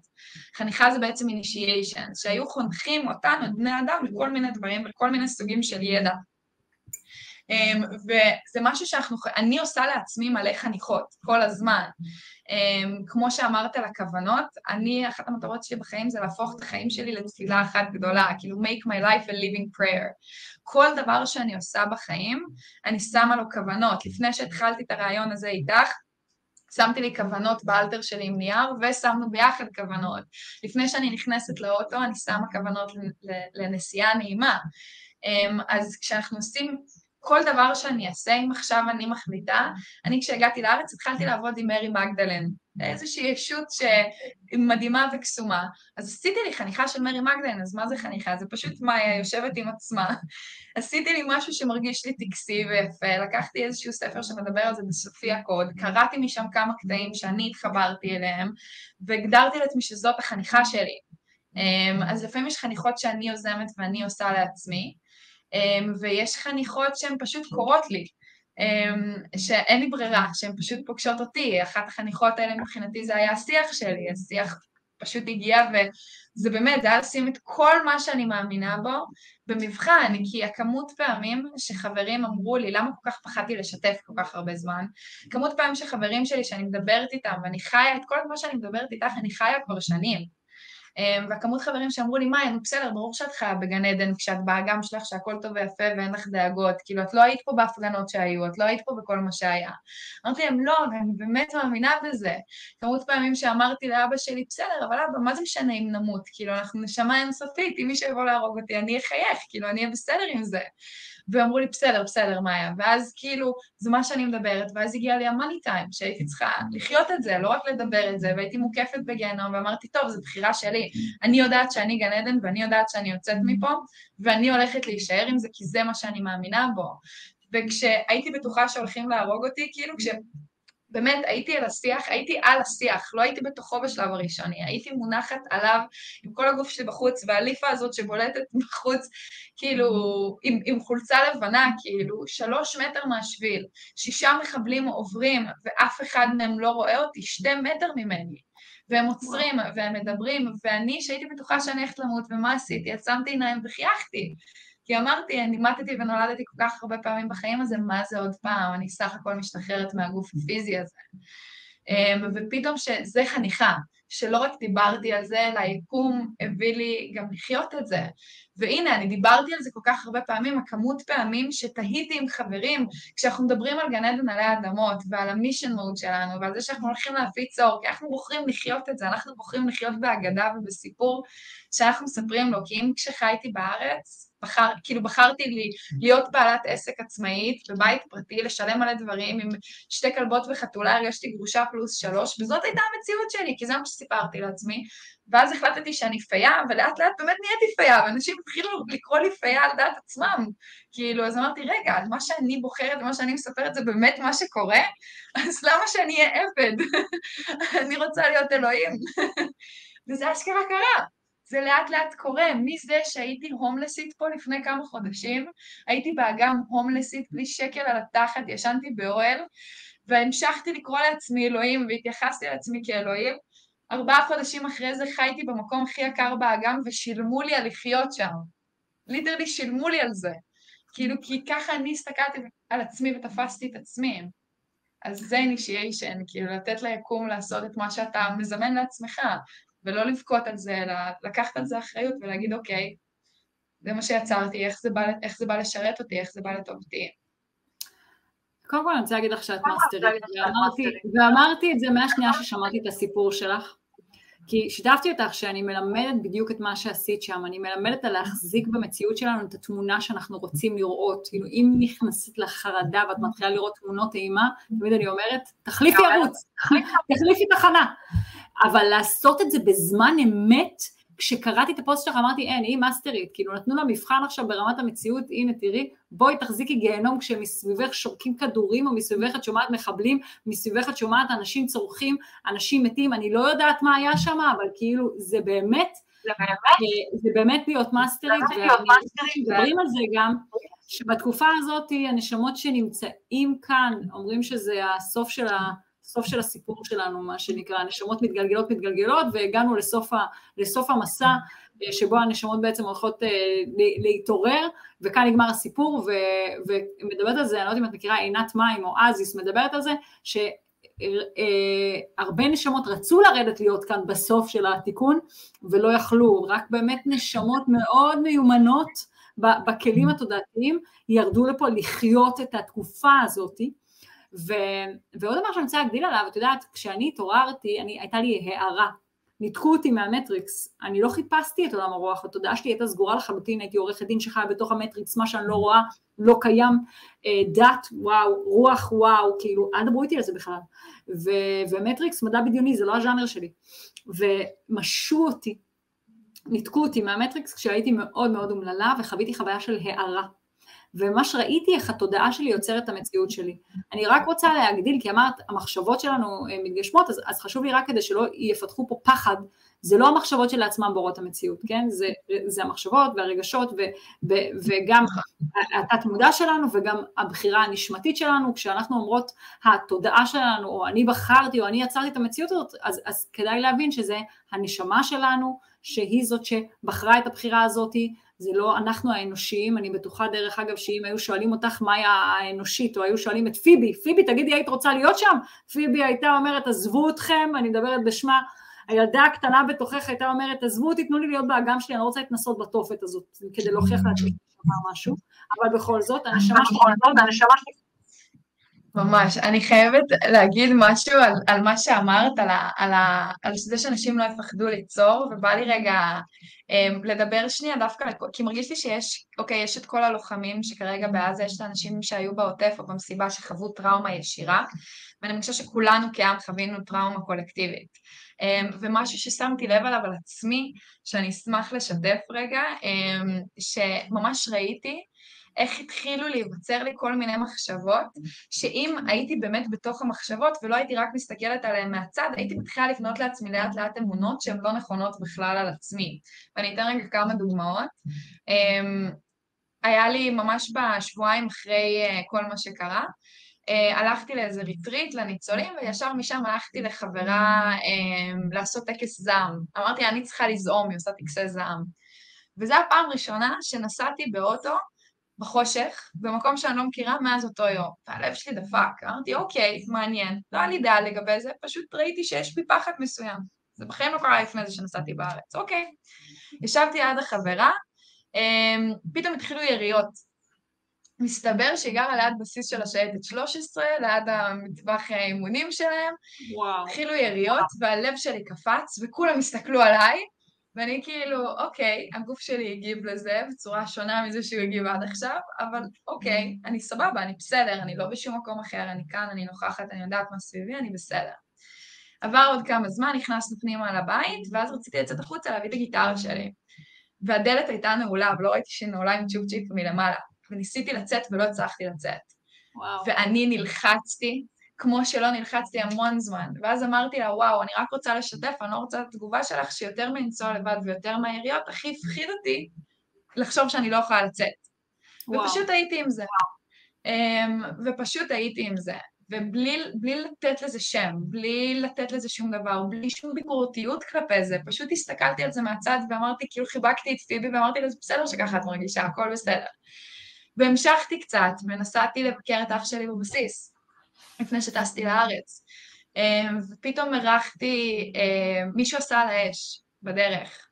חניכה זה בעצם אינישיישן, שהיו חונכים אותנו, את בני אדם, לכל מיני דברים ולכל מיני סוגים של ידע. אמ, וזה משהו שאנחנו, אני עושה לעצמי מלא חניכות כל הזמן. אמ, כמו שאמרת על הכוונות, אני, אחת המטרות שלי בחיים זה להפוך את החיים שלי לתפילה אחת גדולה, כאילו make my life a living prayer. כל דבר שאני עושה בחיים, אני שמה לו כוונות. לפני שהתחלתי את הרעיון הזה איתך, שמתי לי כוונות באלתר שלי עם נייר, ושמנו ביחד כוונות. לפני שאני נכנסת לאוטו, אני שמה כוונות לנסיעה נעימה. אמ, אז כשאנחנו עושים כל דבר שאני אעשה, אם עכשיו אני מחליטה, אני כשהגעתי לארץ התחלתי לעבוד עם מרי מגדלן, איזושהי ישות מדהימה וקסומה. אז עשיתי לי חניכה של מרי מגדלן, אז מה זה חניכה? זה פשוט מאיה יושבת עם עצמה. עשיתי לי משהו שמרגיש לי טקסי ויפה, לקחתי איזשהו ספר שמדבר על זה בסופי הקוד, קראתי משם כמה קטעים שאני התחברתי אליהם, והגדרתי לעצמי שזאת החניכה שלי. אמ, אז לפעמים יש חניכות שאני יוזמת ואני עושה לעצמי, ויש חניכות שהן פשוט קורות לי, אמ, שאין לי ברירה, שהן פשוט פוגשות אותי. אחת החניכות האלה מבחינתי זה היה השיח שלי, השיח פשוט הגיע וזה באמת, זה היה לשים את כל מה שאני מאמינה בו במבחן, כי הכמות פעמים שחברים אמרו לי, למה כל כך פחדתי לשתף כל כך הרבה זמן? כמות פעמים שחברים שלי שאני מדברת איתם ואני חיה את כל מה שאני מדברת איתך, אני חיה כבר שנים. אמ, והכמות חברים שאמרו לי, מאי, נו בסדר, ברור שאת חיה בגן עדן כשאת באגם שלך שהכל טוב ויפה ואין לך דאגות, כאילו את לא היית פה בהפגנות שהיו, את לא היית פה בכל מה שהיה. אמרתי להם, לא, ואני באמת מאמינה בזה. כמות פעמים שאמרתי לאבא שלי, בסדר, אבל אבא, מה זה משנה אם נמות? כאילו, אנחנו נשמה אינסופית, אם מישהו יבוא להרוג אותי, אני אחייך, כאילו, אני אהיה בסדר עם זה. ואמרו לי, בסדר, בסדר, מאיה. ואז כאילו, זה מה שאני מדברת, ואז הגיע לי המאני טיים, שהייתי צריכה לחיות את זה, לא רק לדבר את זה, והייתי מוקפת בגיהנום, ואמרתי, טוב, זו בחירה שלי. אני יודעת שאני גן עדן, ואני יודעת שאני יוצאת מפה, ואני הולכת להישאר עם זה, כי זה מה שאני מאמינה בו. וכשהייתי בטוחה שהולכים להרוג אותי, כאילו, כש... באמת הייתי על השיח, הייתי על השיח, לא הייתי בתוכו בשלב הראשוני, הייתי מונחת עליו עם כל הגוף שלי בחוץ, והליפה הזאת שבולטת בחוץ, כאילו, עם, עם חולצה לבנה, כאילו, שלוש מטר מהשביל, שישה מחבלים עוברים, ואף אחד מהם לא רואה אותי, שתי מטר ממני. והם עוצרים, והם מדברים, ואני, שהייתי בטוחה שאני הולכת למות, ומה עשיתי? עצמתי עיניים וחייכתי. כי אמרתי, אני מתתי ונולדתי כל כך הרבה פעמים בחיים הזה, מה זה עוד פעם? אני סך הכל משתחררת מהגוף הפיזי הזה. אמ, ופתאום שזה חניכה, שלא רק דיברתי על זה, אלא היקום הביא לי גם לחיות את זה. והנה, אני דיברתי על זה כל כך הרבה פעמים, הכמות פעמים שתהיתי עם חברים, כשאנחנו מדברים על גן עדן עלי אדמות, ועל המישן מוד שלנו, ועל זה שאנחנו הולכים להפיץ אור, כי אנחנו בוחרים לחיות את זה, אנחנו בוחרים לחיות בהגדה ובסיפור שאנחנו מספרים לו, כי אם כשחייתי בארץ, בחר, כאילו בחרתי לי להיות בעלת עסק עצמאית בבית פרטי, לשלם מלא דברים עם שתי כלבות וחתולה, הרגשתי גרושה פלוס שלוש, וזאת הייתה המציאות שלי, כי זה מה שסיפרתי לעצמי. ואז החלטתי שאני פייה, ולאט לאט באמת נהייתי פייה, ואנשים התחילו לקרוא לי פייה על דעת עצמם. כאילו, אז אמרתי, רגע, אז מה שאני בוחרת ומה שאני מספרת זה באמת מה שקורה? אז למה שאני אהיה עבד? אני רוצה להיות אלוהים. וזה אשכרה קרה. זה לאט לאט קורה. מזה שהייתי הומלסית פה לפני כמה חודשים, הייתי באגם הומלסית בלי שקל על התחת, ישנתי באוהל, והמשכתי לקרוא לעצמי אלוהים והתייחסתי לעצמי כאלוהים. ארבעה חודשים אחרי זה חייתי במקום הכי יקר באגם ושילמו לי על לחיות שם. ליטרלי שילמו לי על זה. כאילו, כי ככה אני הסתכלתי על עצמי ותפסתי את עצמי. אז זה אינישיישן, כאילו לתת ליקום לעשות את מה שאתה מזמן לעצמך. ולא לבכות על זה, אלא לקחת על זה אחריות ולהגיד, אוקיי, זה מה שיצרתי, איך זה בא, איך זה בא לשרת אותי, איך זה בא לטובתי. קודם כל אני רוצה להגיד לך שאת מאסטרית, ואמרתי, ואמרתי את זה מהשנייה ששמעתי את הסיפור שלך, כי שיתפתי אותך שאני מלמדת בדיוק את מה שעשית שם, אני מלמדת על להחזיק במציאות שלנו את התמונה שאנחנו רוצים לראות, כאילו אם נכנסת לחרדה ואת מתחילה לראות תמונות אימה, תמיד אני אומרת, תחליפי ערוץ, תחליפי תחנה, אבל לעשות את זה בזמן אמת, כשקראתי את הפוסט שלך אמרתי אין, היא מאסטרית, כאילו נתנו לה מבחן עכשיו ברמת המציאות, הנה תראי, בואי תחזיקי גיהנום כשמסביבך שורקים כדורים או מסביבך את שומעת מחבלים, מסביבך את שומעת אנשים צורכים, אנשים מתים, אני לא יודעת מה היה שם, אבל כאילו זה באמת, זה באמת, אה, זה באמת להיות מאסטרית, ומדברים על זה גם, שבתקופה הזאת הנשמות שנמצאים כאן אומרים שזה הסוף של ה... הסוף של הסיפור שלנו, מה שנקרא, הנשמות מתגלגלות מתגלגלות, והגענו לסוף, ה, לסוף המסע, אה, שבו הנשמות בעצם הולכות אה, להתעורר, וכאן נגמר הסיפור, ו, ומדברת על זה, אני לא יודעת אם את מכירה, עינת מים או אזיס מדברת על זה, שהרבה אה, נשמות רצו לרדת להיות כאן בסוף של התיקון, ולא יכלו, רק באמת נשמות מאוד מיומנות בכלים התודעתיים, ירדו לפה לחיות את התקופה הזאתי, ו, ועוד דבר שאני רוצה להגדיל עליו, את יודעת, כשאני התעוררתי, אני, הייתה לי הארה, ניתקו אותי מה matrix, אני לא חיפשתי את עולם הרוח, התודעה שלי הייתה סגורה לחלוטין, הייתי עורכת דין שחיה בתוך ה matrix, מה שאני לא רואה, לא קיים, אה, דת, וואו, רוח, וואו, כאילו, אל תדברו איתי על זה בכלל. ו, ו matrix, מדע בדיוני, זה לא הז'אנר שלי. ומשו אותי, ניתקו אותי מהמטריקס כשהייתי מאוד מאוד אומללה וחוויתי חוויה של הערה. וממש ראיתי איך התודעה שלי יוצרת את המציאות שלי. אני רק רוצה להגדיל, כי אמרת, המחשבות שלנו אה, מתגשמות, אז, אז חשוב לי רק כדי שלא יפתחו פה פחד, זה לא המחשבות שלעצמם בורות המציאות, כן? זה, זה המחשבות והרגשות ו, ו, וגם התת מודע שלנו וגם הבחירה הנשמתית שלנו, כשאנחנו אומרות התודעה שלנו, או אני בחרתי, או אני יצרתי את המציאות הזאת, אז, אז כדאי להבין שזה הנשמה שלנו, שהיא זאת שבחרה את הבחירה הזאתי, זה לא אנחנו האנושיים, אני בטוחה דרך אגב שאם היו שואלים אותך מהי האנושית, או היו שואלים את פיבי, פיבי תגידי היית רוצה להיות שם? פיבי הייתה אומרת עזבו אתכם, אני מדברת בשמה, הילדה הקטנה בתוכך הייתה אומרת עזבו אותי, תנו לי להיות באגם שלי, אני לא רוצה להתנסות בתופת הזאת, כדי להוכיח לעצמי משהו, אבל בכל זאת, הנשמה שלי... ממש. אני חייבת להגיד משהו על, על מה שאמרת, על, ה, על, ה, על זה שאנשים לא יפחדו ליצור, ובא לי רגע um, לדבר שנייה דווקא, כי מרגיש לי שיש, אוקיי, יש את כל הלוחמים שכרגע בעזה, יש את האנשים שהיו בעוטף או במסיבה שחוו טראומה ישירה, ואני מרגישה שכולנו כעם חווינו טראומה קולקטיבית. Um, ומשהו ששמתי לב עליו על עצמי, שאני אשמח לשתף רגע, um, שממש ראיתי, איך התחילו להיווצר לי כל מיני מחשבות, שאם הייתי באמת בתוך המחשבות ולא הייתי רק מסתכלת עליהן מהצד, הייתי מתחילה לבנות לעצמי לאט לאט אמונות שהן לא נכונות בכלל על עצמי. ואני אתן רגע כמה דוגמאות. אמ, היה לי ממש בשבועיים אחרי אה, כל מה שקרה, Uh, הלכתי לאיזה retreat לניצולים, וישר משם הלכתי לחברה um, לעשות טקס זעם. אמרתי, אני צריכה לזעום, היא עושה טקסי זעם. וזו הפעם הראשונה שנסעתי באוטו בחושך, במקום שאני לא מכירה מאז אותו יום. והלב שלי דפק, אמרתי, אוקיי, מעניין. לא היה לי דעה לגבי זה, פשוט ראיתי שיש בי פחד מסוים. זה בחיים לא קרה לפני זה שנסעתי בארץ. אוקיי. ישבתי עד החברה, אמ, פתאום התחילו יריות. מסתבר שהיא גרה ליד בסיס של השייטת 13, ליד המטבח האימונים שלהם. וואו. התחילו יריות, והלב שלי קפץ, וכולם הסתכלו עליי, ואני כאילו, אוקיי, הגוף שלי הגיב לזה בצורה שונה מזה שהוא הגיב עד עכשיו, אבל אוקיי, אני סבבה, אני בסדר, אני לא בשום מקום אחר, אני כאן, אני נוכחת, אני יודעת מה סביבי, אני בסדר. עבר עוד כמה זמן, נכנסנו פנימה לבית, ואז רציתי לצאת החוצה להביא את הגיטרה שלי. והדלת הייתה נעולה, ולא ראיתי שהיא נעולה עם צ'ופצ'יק מלמעלה. וניסיתי לצאת ולא הצלחתי לצאת. וואו. ואני נלחצתי, כמו שלא נלחצתי המון זמן. ואז אמרתי לה, וואו, אני רק רוצה לשתף, אני לא רוצה את התגובה שלך, שיותר מלנסוע לבד ויותר מהיריות, הכי הפחיד אותי לחשוב שאני לא יכולה לצאת. וואו. ופשוט הייתי עם זה. Um, ופשוט הייתי עם זה. ובלי לתת לזה שם, בלי לתת לזה שום דבר, בלי שום ביקורתיות כלפי זה, פשוט הסתכלתי על זה מהצד ואמרתי, כאילו חיבקתי את פיבי ואמרתי לה, זה בסדר שככה את מרגישה, הכל בסדר. והמשכתי קצת, ונסעתי לבקר את אח שלי בבסיס. לפני שטסתי לארץ. אמ, ופתאום הרחתי, אמ, מישהו עשה על האש בדרך.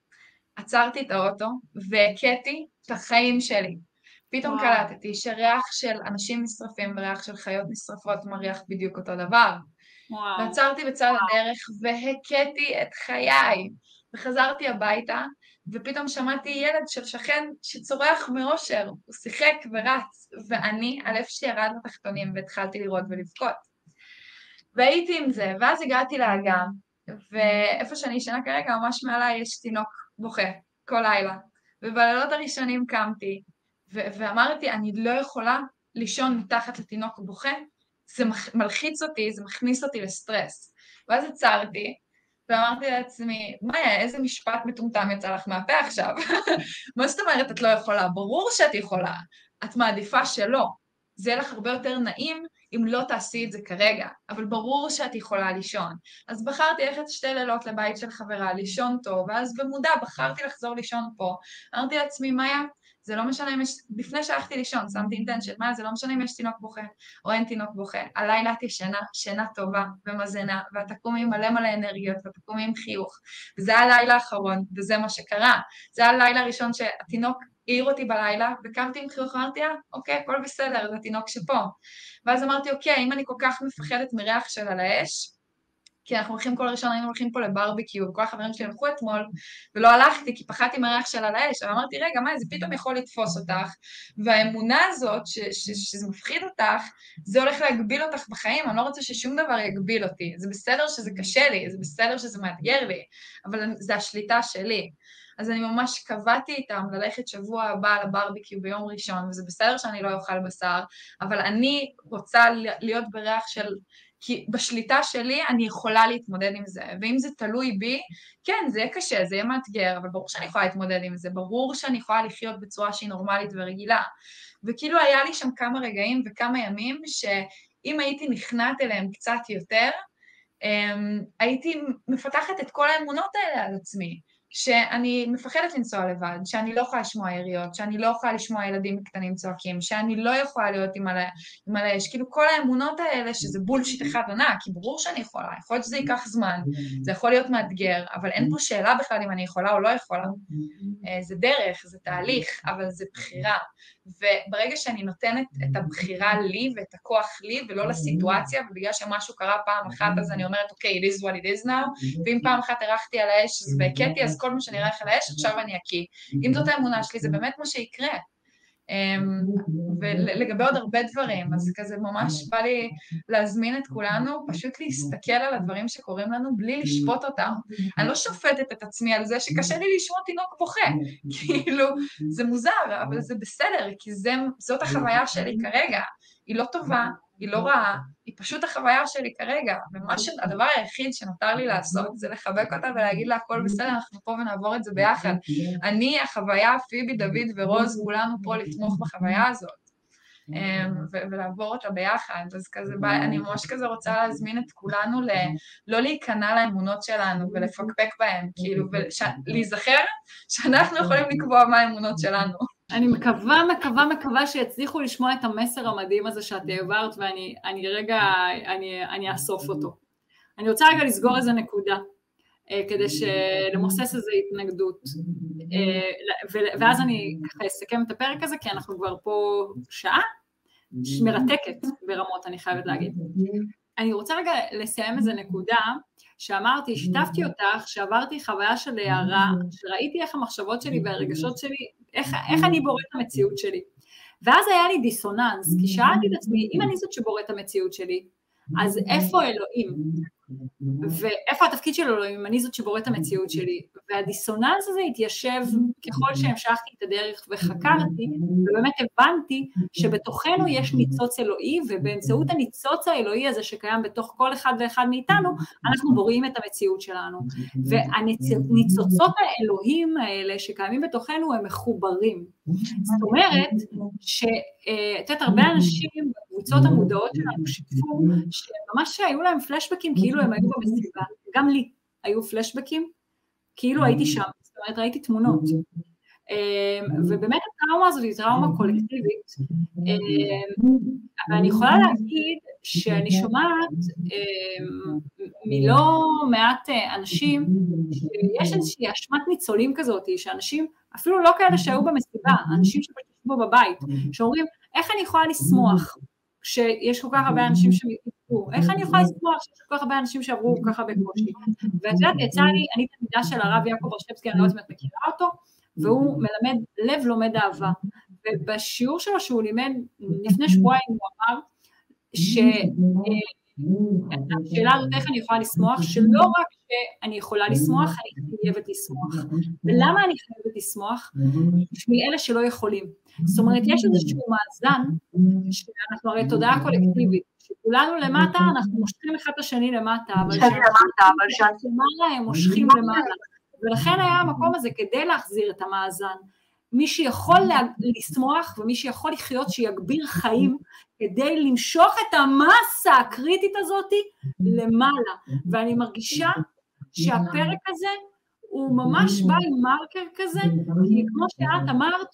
עצרתי את האוטו והכיתי את החיים שלי. פתאום וואו. קלטתי שריח של אנשים נשרפים וריח של חיות נשרפות מריח בדיוק אותו דבר. וואו. ועצרתי בצד הדרך והכיתי את חיי. וחזרתי הביתה, ופתאום שמעתי ילד של שכן שצורח מאושר, הוא שיחק ורץ, ואני, הלב שלי ירד לתחתונים והתחלתי לראות ולבכות. והייתי עם זה, ואז הגעתי לאגם, ואיפה שאני ישנה כרגע, ממש מעליי יש תינוק בוכה, כל לילה. ובלילות הראשונים קמתי, ו- ואמרתי, אני לא יכולה לישון מתחת לתינוק בוכה, זה מלחיץ אותי, זה מכניס אותי לסטרס. ואז עצרתי, ואמרתי לעצמי, מאיה, איזה משפט מטומטם יצא לך מהפה עכשיו? מה זאת אומרת את לא יכולה? ברור שאת יכולה. את מעדיפה שלא. זה יהיה לך הרבה יותר נעים אם לא תעשי את זה כרגע, אבל ברור שאת יכולה לישון. אז בחרתי ללכת שתי לילות לבית של חברה, לישון טוב, ואז במודע בחרתי לחזור לישון פה. אמרתי לעצמי, מאיה, זה לא משנה אם יש, לפני שהלכתי לישון, שמתי אינטנשן, מה, זה לא משנה אם יש תינוק בוכה או אין תינוק בוכה. הלילה את ישנה, שינה טובה ומזנה, ואת תקומי מלא מלא אנרגיות, ואת תקומי עם חיוך. וזה הלילה האחרון, וזה מה שקרה. זה הלילה הראשון שהתינוק העיר אותי בלילה, וקמתי עם חיוך, אמרתי, אה, אוקיי, הכל בסדר, זה תינוק שפה. ואז אמרתי, אוקיי, אם אני כל כך מפחדת מריח של על האש, כי אנחנו הולכים כל ראשון, היינו הולכים פה לברביקיו, וכל החברים שלי הלכו אתמול, ולא הלכתי כי פחדתי מהריח של על האש, אבל אמרתי, רגע, מה, זה פתאום יכול לתפוס אותך, והאמונה הזאת, ש- ש- שזה מפחיד אותך, זה הולך להגביל אותך בחיים, אני לא רוצה ששום דבר יגביל אותי. זה בסדר שזה קשה לי, זה בסדר שזה מאתגר לי, אבל זה השליטה שלי. אז אני ממש קבעתי איתם ללכת שבוע הבא לברביקיו ביום ראשון, וזה בסדר שאני לא אוכל בשר, אבל אני רוצה להיות בריח של כי בשליטה שלי אני יכולה להתמודד עם זה, ואם זה תלוי בי, כן, זה יהיה קשה, זה יהיה מאתגר, אבל ברור שאני יכולה להתמודד עם זה, ברור שאני יכולה לחיות בצורה שהיא נורמלית ורגילה. וכאילו היה לי שם כמה רגעים וכמה ימים שאם הייתי נכנעת אליהם קצת יותר, אמ, הייתי מפתחת את כל האמונות האלה על עצמי. שאני מפחדת לנסוע לבד, שאני לא יכולה לשמוע יריות, שאני לא יכולה לשמוע ילדים קטנים צועקים, שאני לא יכולה להיות עם על האש, כאילו כל האמונות האלה שזה בולשיט אחד ענק, כי ברור שאני יכולה, יכול להיות שזה ייקח זמן, זה יכול להיות מאתגר, אבל אין פה שאלה בכלל אם אני יכולה או לא יכולה, אה, זה דרך, זה תהליך, אבל זה בחירה. וברגע שאני נותנת את הבחירה לי ואת הכוח לי ולא לסיטואציה, ובגלל שמשהו קרה פעם אחת אז אני אומרת, אוקיי, okay, it is what it is now, ואם פעם אחת הרחתי על האש והכיתי, אז כל מה שאני ארח על האש, עכשיו אני אקיא. אם זאת האמונה שלי, זה באמת מה שיקרה. אמ, ולגבי עוד הרבה דברים, אז כזה ממש בא לי להזמין את כולנו פשוט להסתכל על הדברים שקורים לנו בלי לשפוט אותם. אני לא שופטת את עצמי על זה שקשה לי לשמוע תינוק בוכה, כאילו, זה מוזר, אבל זה בסדר, כי זה, זאת החוויה שלי כרגע. היא לא טובה, היא לא רעה, היא פשוט החוויה שלי כרגע, ומה שהדבר היחיד שנותר לי לעשות זה לחבק אותה ולהגיד לה הכל בסדר, אנחנו פה ונעבור את זה ביחד. אני, החוויה, פיבי, דוד ורוז, כולנו פה לתמוך בחוויה הזאת. אמ, ולעבור אותה ביחד, אז כזה, אני ממש כזה רוצה להזמין את כולנו ל... לא להיכנע לאמונות שלנו ולפקפק בהן, כאילו, ולהיזכר שאנחנו יכולים לקבוע מה האמונות שלנו. אני מקווה, מקווה, מקווה שיצליחו לשמוע את המסר המדהים הזה שאת העברת, ואני אני רגע, אני, אני אאסוף אותו. אני רוצה רגע לסגור איזה נקודה, אה, כדי למוסס איזו התנגדות, אה, ואז אני ככה אסכם את הפרק הזה, כי אנחנו כבר פה שעה, מרתקת ברמות, אני חייבת להגיד. אני רוצה רגע לסיים איזה נקודה שאמרתי, שיתפתי אותך, שעברתי חוויה של הערה, שראיתי איך המחשבות שלי והרגשות שלי איך, איך אני בורא את המציאות שלי. ואז היה לי דיסוננס, כי שאלתי את עצמי, אם אני זאת שבורא את המציאות שלי, אז איפה אלוהים? ואיפה התפקיד של אלוהים, אם אני זאת שבורא את המציאות שלי? והדיסוננס הזה התיישב ככל שהמשכתי את הדרך וחקרתי, ובאמת הבנתי שבתוכנו יש ניצוץ אלוהי, ובאמצעות הניצוץ האלוהי הזה שקיים בתוך כל אחד ואחד מאיתנו, אנחנו בוראים את המציאות שלנו. והניצוצות האלוהים האלה שקיימים בתוכנו הם מחוברים. זאת אומרת, שאת יודעת, הרבה אנשים בקבוצות המודעות שלנו שיתפו, שממש היו להם פלשבקים כאילו הם היו במסיבה, גם לי היו פלשבקים, כאילו הייתי שם, זאת אומרת ראיתי תמונות. אמ, ובאמת הטראומה הזאת היא טראומה קולקטיבית, אמ, אבל אני יכולה להגיד שאני שומעת אמ, מלא מעט אה, אנשים שיש איזושהי אשמת ניצולים כזאת, שאנשים, אפילו לא כאלה שהיו במסיבה, אנשים שפשוט בבית, שאומרים איך אני יכולה לשמוח כשיש כל כך הרבה אנשים שמתנגדו, איך אני יכולה לשמוח שיש כל כך הרבה אנשים שעברו ככה בקושי. ואת יודעת, יצא לי, אני תלמידה של הרב יעקב ארשבסקי, אני לא יודעת אם את מכירה אותו, והוא מלמד לב לומד אהבה. ובשיעור שלו שהוא לימד לפני שבועיים הוא אמר שהשאלה הזאת איך אני יכולה לשמוח, שלא רק שאני יכולה לשמוח, אני חייבת לשמוח. ולמה אני חייבת לשמוח? בשביל אלה שלא יכולים. זאת אומרת, יש איזשהו מאזן, שאנחנו הרי תודעה קולקטיבית, שכולנו למטה, אנחנו מושכים אחד את השני למטה, אבל למעלה הם מושכים למעלה. ולכן היה המקום הזה כדי להחזיר את המאזן. מי שיכול לשמוח ומי שיכול לחיות שיגביר חיים כדי למשוך את המסה הקריטית הזאת למעלה. ואני מרגישה שהפרק הזה הוא ממש בא עם מרקר כזה, כי כמו שאת אמרת,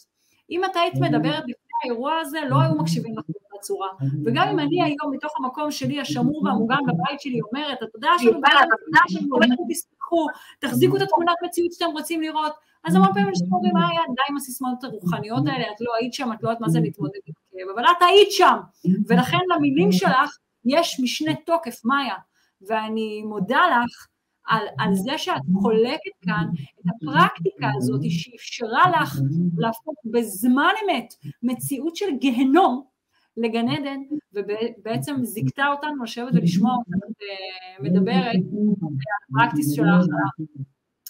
אם את היית מדברת לפני האירוע הזה, לא היו מקשיבים לך באותה צורה. וגם אם אני היום, מתוך המקום שלי, השמור והמוגן בבית שלי, אומרת, התודעה שלנו, התודעה שלנו, לכו תסתכלו, תחזיקו את התמונת מציאות שאתם רוצים לראות, אז המון פעמים אנשים אומרים, מה היה, די עם הסיסמאות הרוחניות האלה, את לא היית שם, את לא יודעת מה זה להתמודד עם כאב, אבל את היית שם, ולכן למילים שלך יש משנה תוקף, מאיה, ואני מודה לך על, על זה שאת חולקת כאן את הפרקטיקה הזאת שאפשרה לך להפוך בזמן אמת מציאות של גיהנום לגן עדן, ובעצם זיכתה אותנו לשבת ולשמוע אותנו אה, מדברת על הפרקטיס שלך,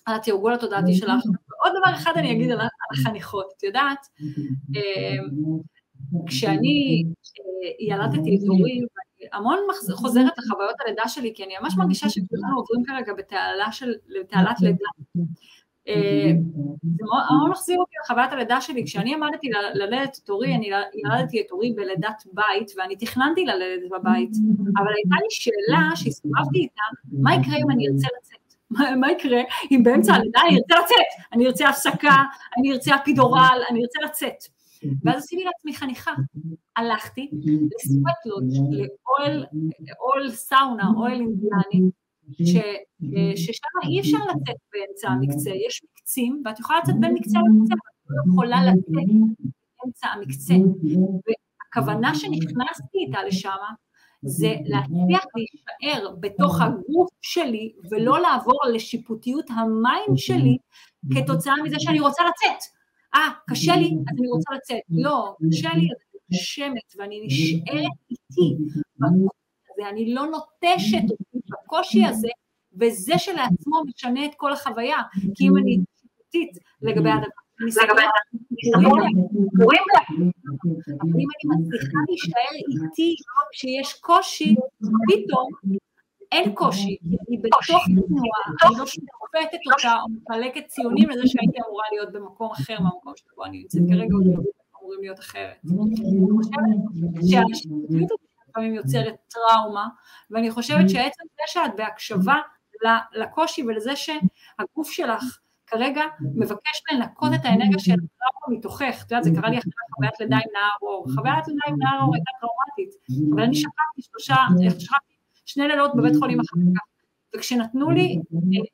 על התרגול התודעתי שלך. עוד דבר אחד אני אגיד על החניכות, את יודעת, אה, כשאני אה, ילדתי את אורי, המון חוזרת לחוויות הלידה שלי, כי אני ממש מרגישה שכולנו עוברים כרגע בתעלת לידה. אה, זה מאוד מחזיר אותי לחוויית הלידה שלי, כשאני עמדתי ללדת את אורי, אני ילדתי את אורי בלידת בית, ואני תכננתי ללדת בבית, אבל הייתה לי שאלה שהסתובבתי איתה, מה יקרה אם אני ארצה לצאת? מה יקרה אם באמצע הלידה אני ארצה לצאת? אני ארצה הפסקה, אני ארצה אפידורל, אני ארצה לצאת. ואז עשיתי לעצמי חניכה. הלכתי לסווטלודג', לאוהל סאונה, אוהל אינדיאני, ששם אי אפשר לצאת באמצע המקצה, יש מקצים, ואת יכולה לצאת בין מקצה למקצה, אבל את לא יכולה לצאת באמצע המקצה. והכוונה שנכנסתי איתה לשם, זה להצליח להישאר בתוך הגוף שלי ולא לעבור לשיפוטיות המים שלי כתוצאה מזה שאני רוצה לצאת. אה, קשה לי, אז אני רוצה לצאת. לא, קשה לי, אז אני נושמת ואני נשארת איתי בקושי הזה, אני לא נוטשת אותי בקושי הזה, וזה שלעצמו משנה את כל החוויה, כי אם אני שיפוטית לגבי הדבר לגבי אבל אם אני מצליחה להישאר איתי כשיש קושי, פתאום אין קושי, אני בתוך תנועה, אני לא שופטת אותה או מחלקת ציונים לזה שהייתי אמורה להיות במקום אחר מהמקום שבו אני נמצאת. כרגע, או אמורים להיות אחרת. אני חושבת שהשיפוטיות לפעמים יוצרת טראומה, ואני חושבת שעצם זה שאת בהקשבה לקושי ולזה שהגוף שלך כרגע מבקש לנקות את האנרגיה של הטראומה מתוכך, את יודעת, זה קרה לי אחרי חוויית לידה עם נער אור, חוויית לידה עם נער אור הייתה טראומטית, אבל אני שכבתי שלושה, שכבתי שני לילות בבית חולים אחר כך, וכשנתנו לי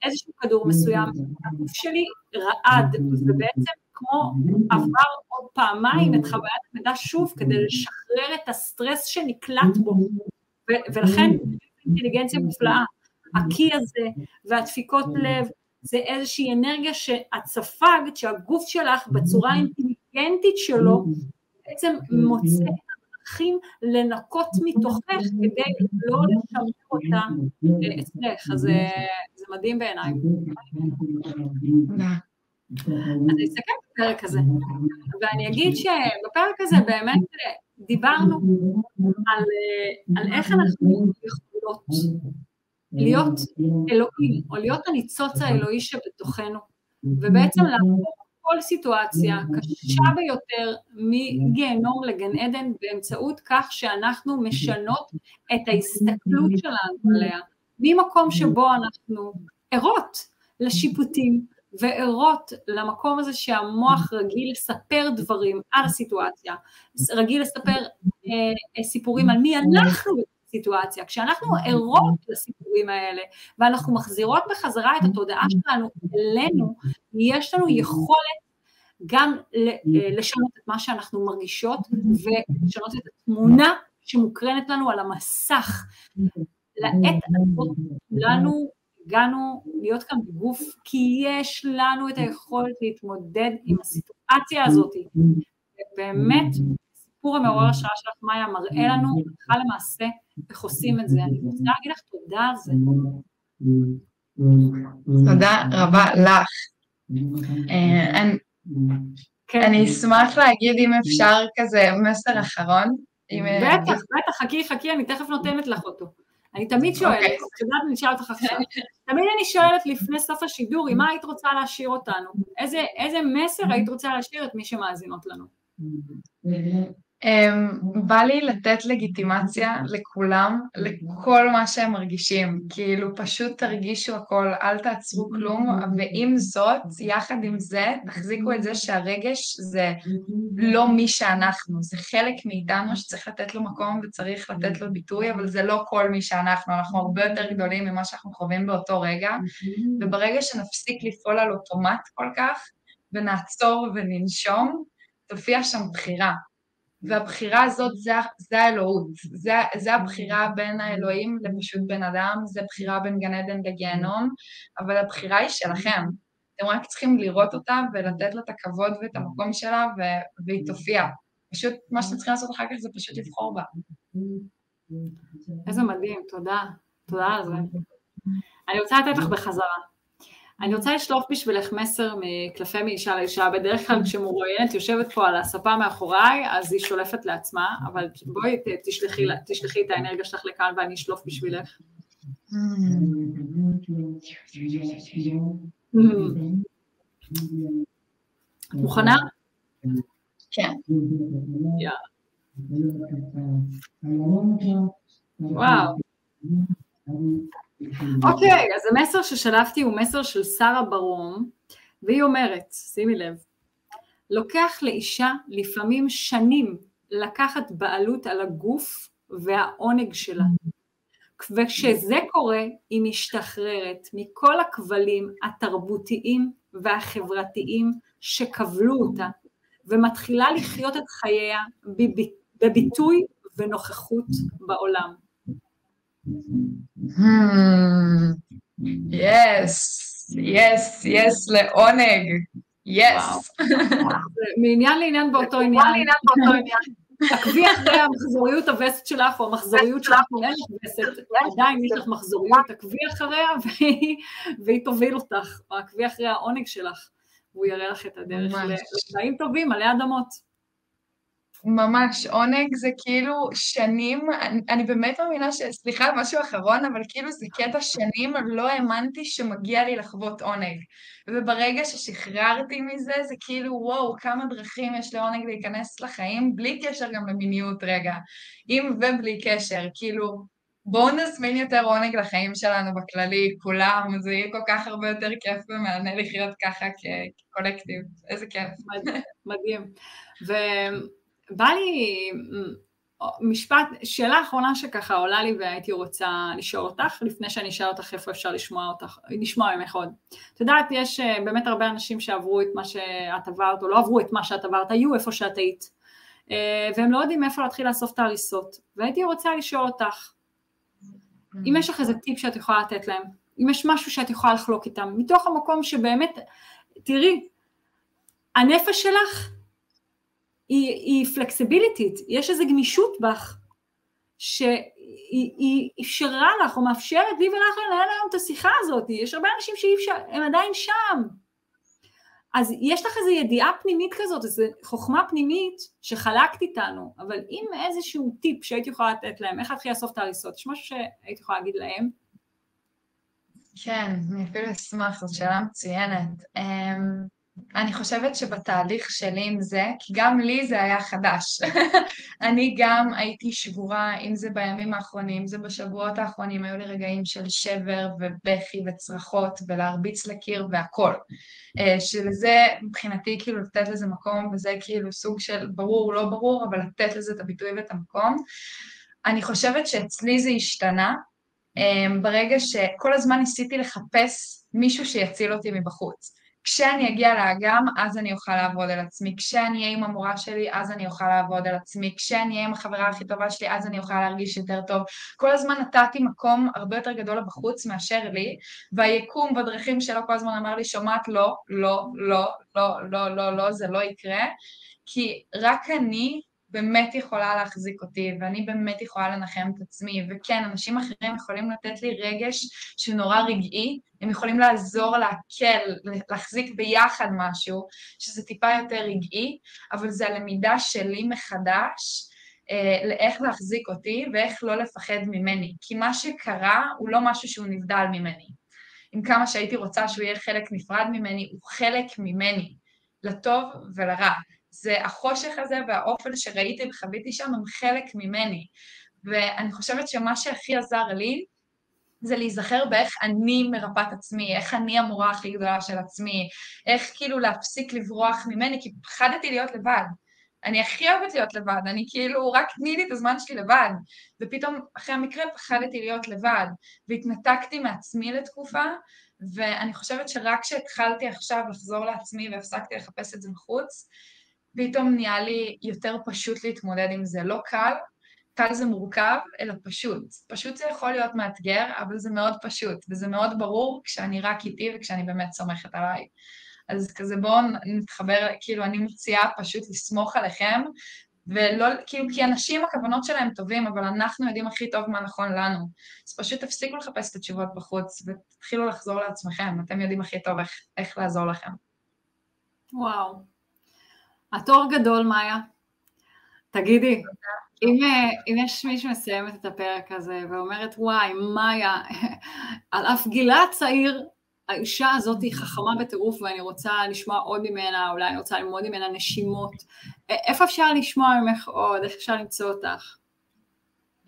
איזשהו כדור מסוים, הגוף שלי רעד, ובעצם כמו עבר עוד פעמיים את חוויית הלידה שוב כדי לשחרר את הסטרס שנקלט בו, ולכן אינטליגנציה מופלאה, הקי הזה והדפיקות לב זה איזושהי אנרגיה שאת ספגת, שהגוף שלך בצורה האינטליגנטית שלו בעצם מוצא את הדרכים לנקות מתוכך כדי לא לשמר אותה אצלך, אז זה מדהים בעיניי. אז אני אסכם את הפרק הזה, ואני אגיד שבפרק הזה באמת דיברנו על, על איך אנחנו יכולות להיות אלוהים, או להיות הניצוץ האלוהי שבתוכנו, ובעצם להפוך כל סיטואציה קשה ביותר מגיהנום לגן עדן באמצעות כך שאנחנו משנות את ההסתכלות שלנו עליה, ממקום שבו אנחנו ערות לשיפוטים וערות למקום הזה שהמוח רגיל לספר דברים על הסיטואציה, רגיל לספר אה, סיפורים על מי אנחנו סיטואציה. כשאנחנו ערות לסיפורים האלה ואנחנו מחזירות בחזרה את התודעה שלנו אלינו, יש לנו יכולת גם לשנות את מה שאנחנו מרגישות ולשנות את התמונה שמוקרנת לנו על המסך. לעת הזאת כולנו הגענו להיות כאן בגוף כי יש לנו את היכולת להתמודד עם הסיטואציה הזאת. באמת הסיפור המעורר השראה שלך, מאיה, מראה לנו הלכה למעשה איך עושים את זה. אני רוצה להגיד לך תודה על זה. תודה רבה לך. אה, כן. אני אשמח להגיד אם אפשר כזה מסר אחרון. אה, בטח, בטח, חכי, חכי, אני תכף נותנת לך אותו. אני תמיד שואלת, אוקיי. את יודעת, אני אשאל אותך עכשיו, תמיד אני שואלת לפני סוף השידור, עם מה היית רוצה להשאיר אותנו? איזה מסר היית רוצה להשאיר את מי שמאזינות לנו? Um, בא לי לתת לגיטימציה לכולם, לכל מה שהם מרגישים, כאילו פשוט תרגישו הכל, אל תעצרו כלום, ועם זאת, יחד עם זה, תחזיקו את זה שהרגש זה לא מי שאנחנו, זה חלק מאיתנו שצריך לתת לו מקום וצריך לתת לו ביטוי, אבל זה לא כל מי שאנחנו, אנחנו הרבה יותר גדולים ממה שאנחנו חווים באותו רגע, וברגע שנפסיק לפעול על אוטומט כל כך, ונעצור וננשום, תופיע שם בחירה. והבחירה הזאת זה, זה האלוהות, זה, זה הבחירה בין האלוהים לפשוט בן אדם, זה בחירה בין גן עדן לגיהנום, אבל הבחירה היא שלכם. אתם רק צריכים לראות אותה ולתת לה את הכבוד ואת המקום שלה ו- והיא תופיע. פשוט מה שאתם צריכים לעשות אחר כך זה פשוט לבחור בה. איזה מדהים, תודה. תודה על זה. אני רוצה לתת לך בחזרה. אני רוצה לשלוף בשבילך מסר מקלפי מאישה לאישה, בדרך כלל כשמרואיינת יושבת פה על הספה מאחוריי, אז היא שולפת לעצמה, אבל בואי תשלחי, תשלחי את האנרגיה שלך לכאן ואני אשלוף בשבילך. מוכנה? כן. וואו. אוקיי, אז המסר ששלפתי הוא מסר של שרה ברום, והיא אומרת, שימי לב, לוקח לאישה לפעמים שנים לקחת בעלות על הגוף והעונג שלה. וכשזה קורה, היא משתחררת מכל הכבלים התרבותיים והחברתיים שכבלו אותה, ומתחילה לחיות את חייה בביטוי ונוכחות בעולם. יס, יס, יס לעונג, יס. מעניין לעניין באותו עניין. עקבי אחרי המחזוריות הווסת שלך, או המחזוריות שלך מולך וסת, עדיין יש לך מחזוריות, עקבי אחריה והיא תוביל אותך, או עקבי אחרי העונג שלך, והוא יראה לך את הדרך לחיים טובים עלי אדמות. ממש, עונג זה כאילו שנים, אני, אני באמת מאמינה ש... סליחה משהו אחרון, אבל כאילו זה קטע שנים, לא האמנתי שמגיע לי לחוות עונג. וברגע ששחררתי מזה, זה כאילו וואו, כמה דרכים יש לעונג להיכנס לחיים, בלי קשר גם למיניות רגע, עם ובלי קשר, כאילו, בואו נזמין יותר עונג לחיים שלנו בכללי, כולם, זה יהיה כל כך הרבה יותר כיף ומענה לחיות ככה כקולקטיב, איזה כיף. מדהים. ו... בא לי משפט, שאלה אחרונה שככה עולה לי והייתי רוצה לשאול אותך, לפני שאני אשאל אותך איפה אפשר לשמוע אותך, לשמוע ממך עוד. את יודעת, יש אה, באמת הרבה אנשים שעברו את מה שאת עברת, או לא עברו את מה שאת עברת, היו איפה שאת היית, אה, והם לא יודעים איפה להתחיל לאסוף את ההריסות. והייתי רוצה לשאול אותך, אם יש לך איזה טיפ שאת יכולה לתת להם, אם יש משהו שאת יכולה לחלוק איתם, מתוך המקום שבאמת, תראי, הנפש שלך היא, היא פלקסיביליטית, יש איזו גמישות בך, שהיא אפשרה לך או מאפשרת לי ולך לנהל היום את השיחה הזאת, יש הרבה אנשים שהם עדיין שם. אז יש לך איזו ידיעה פנימית כזאת, איזו חוכמה פנימית שחלקת איתנו, אבל אם איזשהו טיפ שהייתי יכולה לתת להם, איך להתחיל לאסוף את ההריסות, יש משהו שהייתי יכולה להגיד להם? כן, אני אפילו אשמח, זו שאלה מצוינת. אמ, אני חושבת שבתהליך שלי עם זה, כי גם לי זה היה חדש. אני גם הייתי שבורה, אם זה בימים האחרונים, אם זה בשבועות האחרונים, היו לי רגעים של שבר ובכי וצרחות ולהרביץ לקיר והכל. אה, שלזה מבחינתי כאילו לתת לזה מקום, וזה כאילו סוג של ברור, לא ברור, אבל לתת לזה את הביטוי ואת המקום. אני חושבת שאצלי זה השתנה, אה, ברגע שכל הזמן ניסיתי לחפש מישהו שיציל אותי מבחוץ. כשאני אגיע לאגם, אז אני אוכל לעבוד על עצמי. כשאני אהיה עם המורה שלי, אז אני אוכל לעבוד על עצמי. כשאני אהיה עם החברה הכי טובה שלי, אז אני אוכל להרגיש יותר טוב. כל הזמן נתתי מקום הרבה יותר גדול בחוץ מאשר לי, והיקום בדרכים שלו כל הזמן אמר לי, שומעת, לא, לא, לא, לא, לא, לא, לא, זה לא יקרה. כי רק אני באמת יכולה להחזיק אותי, ואני באמת יכולה לנחם את עצמי, וכן, אנשים אחרים יכולים לתת לי רגש שהוא נורא רגעי, הם יכולים לעזור להקל, להחזיק ביחד משהו, שזה טיפה יותר רגעי, אבל זה הלמידה שלי מחדש, אה, לאיך להחזיק אותי ואיך לא לפחד ממני, כי מה שקרה הוא לא משהו שהוא נבדל ממני. עם כמה שהייתי רוצה שהוא יהיה חלק נפרד ממני, הוא חלק ממני, לטוב ולרע. זה החושך הזה והאופן שראיתי וחוויתי שם הם חלק ממני. ואני חושבת שמה שהכי עזר לי זה להיזכר באיך אני מרפאת עצמי, איך אני המורה הכי גדולה של עצמי, איך כאילו להפסיק לברוח ממני, כי פחדתי להיות לבד. אני הכי אוהבת להיות לבד, אני כאילו, רק תני לי את הזמן שלי לבד. ופתאום אחרי המקרה פחדתי להיות לבד, והתנתקתי מעצמי לתקופה, ואני חושבת שרק כשהתחלתי עכשיו לחזור לעצמי והפסקתי לחפש את זה בחוץ, פתאום נהיה לי יותר פשוט להתמודד עם זה. לא קל, קל זה מורכב, אלא פשוט. פשוט זה יכול להיות מאתגר, אבל זה מאוד פשוט, וזה מאוד ברור כשאני רק איתי וכשאני באמת סומכת עליי. אז כזה בואו נתחבר, כאילו אני מציעה פשוט לסמוך עליכם, ולא, כאילו, כי אנשים הכוונות שלהם טובים, אבל אנחנו יודעים הכי טוב מה נכון לנו. אז פשוט תפסיקו לחפש את התשובות בחוץ, ותתחילו לחזור לעצמכם, אתם יודעים הכי טוב איך, איך לעזור לכם. וואו. התור גדול, מאיה. תגידי, אם, אם יש מישהו מסיימת את הפרק הזה ואומרת, וואי, מאיה, על אף גילה הצעיר, האישה הזאת היא חכמה בטירוף ואני רוצה לשמוע עוד ממנה, אולי אני רוצה ללמוד ממנה נשימות. איפה אפשר לשמוע ממך עוד? איך אפשר למצוא אותך?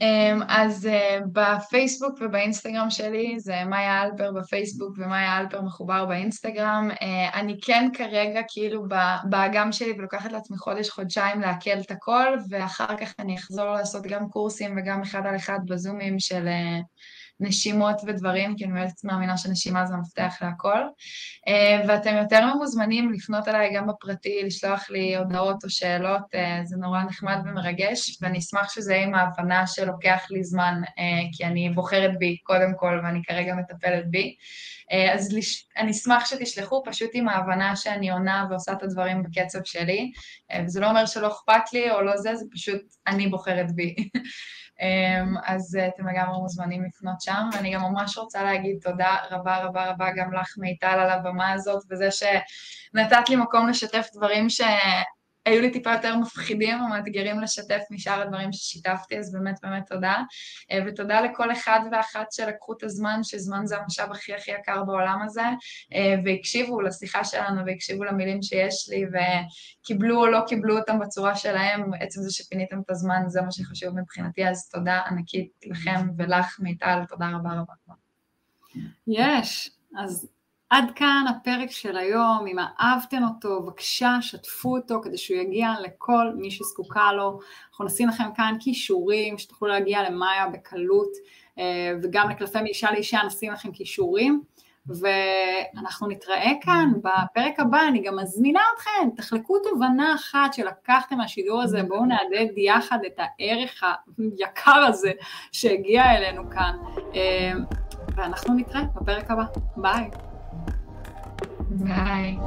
אמ, אז אה, בפייסבוק ובאינסטגרם שלי זה מאיה אלפר בפייסבוק ומאיה אלפר מחובר באינסטגרם. אה, אני כן כרגע כאילו באגם שלי ולוקחת לעצמי חודש, חודשיים לעכל את הכל, ואחר כך אני אחזור לעשות גם קורסים וגם אחד על אחד בזומים של אה, נשימות ודברים, כי אני באמת מאמינה שנשימה זה המפתח להכל. אה, ואתם יותר ממוזמנים לפנות אליי גם בפרטי, לשלוח לי הודעות או שאלות, זה נורא נחמד ומרגש, ואני אשמח שזה יהיה עם ההבנה שלוקח לי זמן, כי אני בוחרת בי קודם כל, ואני כרגע מטפלת בי. אז אני אשמח שתשלחו פשוט עם ההבנה שאני עונה ועושה את הדברים בקצב שלי, וזה לא אומר שלא אכפת לי או לא זה, זה פשוט אני בוחרת בי. אמ, אז אה, אתם לגמרי מוזמנים לפנות שם, ואני גם ממש רוצה להגיד תודה רבה רבה רבה גם לך מיטל על הבמה הזאת, וזה שנתת לי מקום לשתף דברים ש... היו לי טיפה יותר מפחידים או מאתגרים לשתף משאר הדברים ששיתפתי, אז באמת באמת תודה. אה, ותודה לכל אחד ואחת שלקחו את הזמן, שזמן זה המשאב הכי הכי יקר בעולם הזה, אה, והקשיבו לשיחה שלנו והקשיבו למילים שיש לי, וקיבלו או לא קיבלו אותם בצורה שלהם, עצם זה שפיניתם את הזמן, זה מה שחשוב מבחינתי, אז תודה ענקית לכם ולך, מיטל, תודה רבה רבה. יש, אז עד כאן הפרק של היום, אם אהבתם אותו, בבקשה שתפו אותו כדי שהוא יגיע לכל מי שזקוקה לו. אנחנו נשים לכם כאן כישורים, שתוכלו להגיע למאיה בקלות, אה, וגם לקלפי מאישה לאישה נשים לכם כישורים. ואנחנו נתראה כאן בפרק הבא, אני גם מזמינה אתכם, תחלקו תובנה אחת שלקחתם מהשידור הזה, בואו נעדד יחד את הערך היקר הזה שהגיע אלינו כאן, אה, ואנחנו נתראה בפרק הבא, ביי. Bye.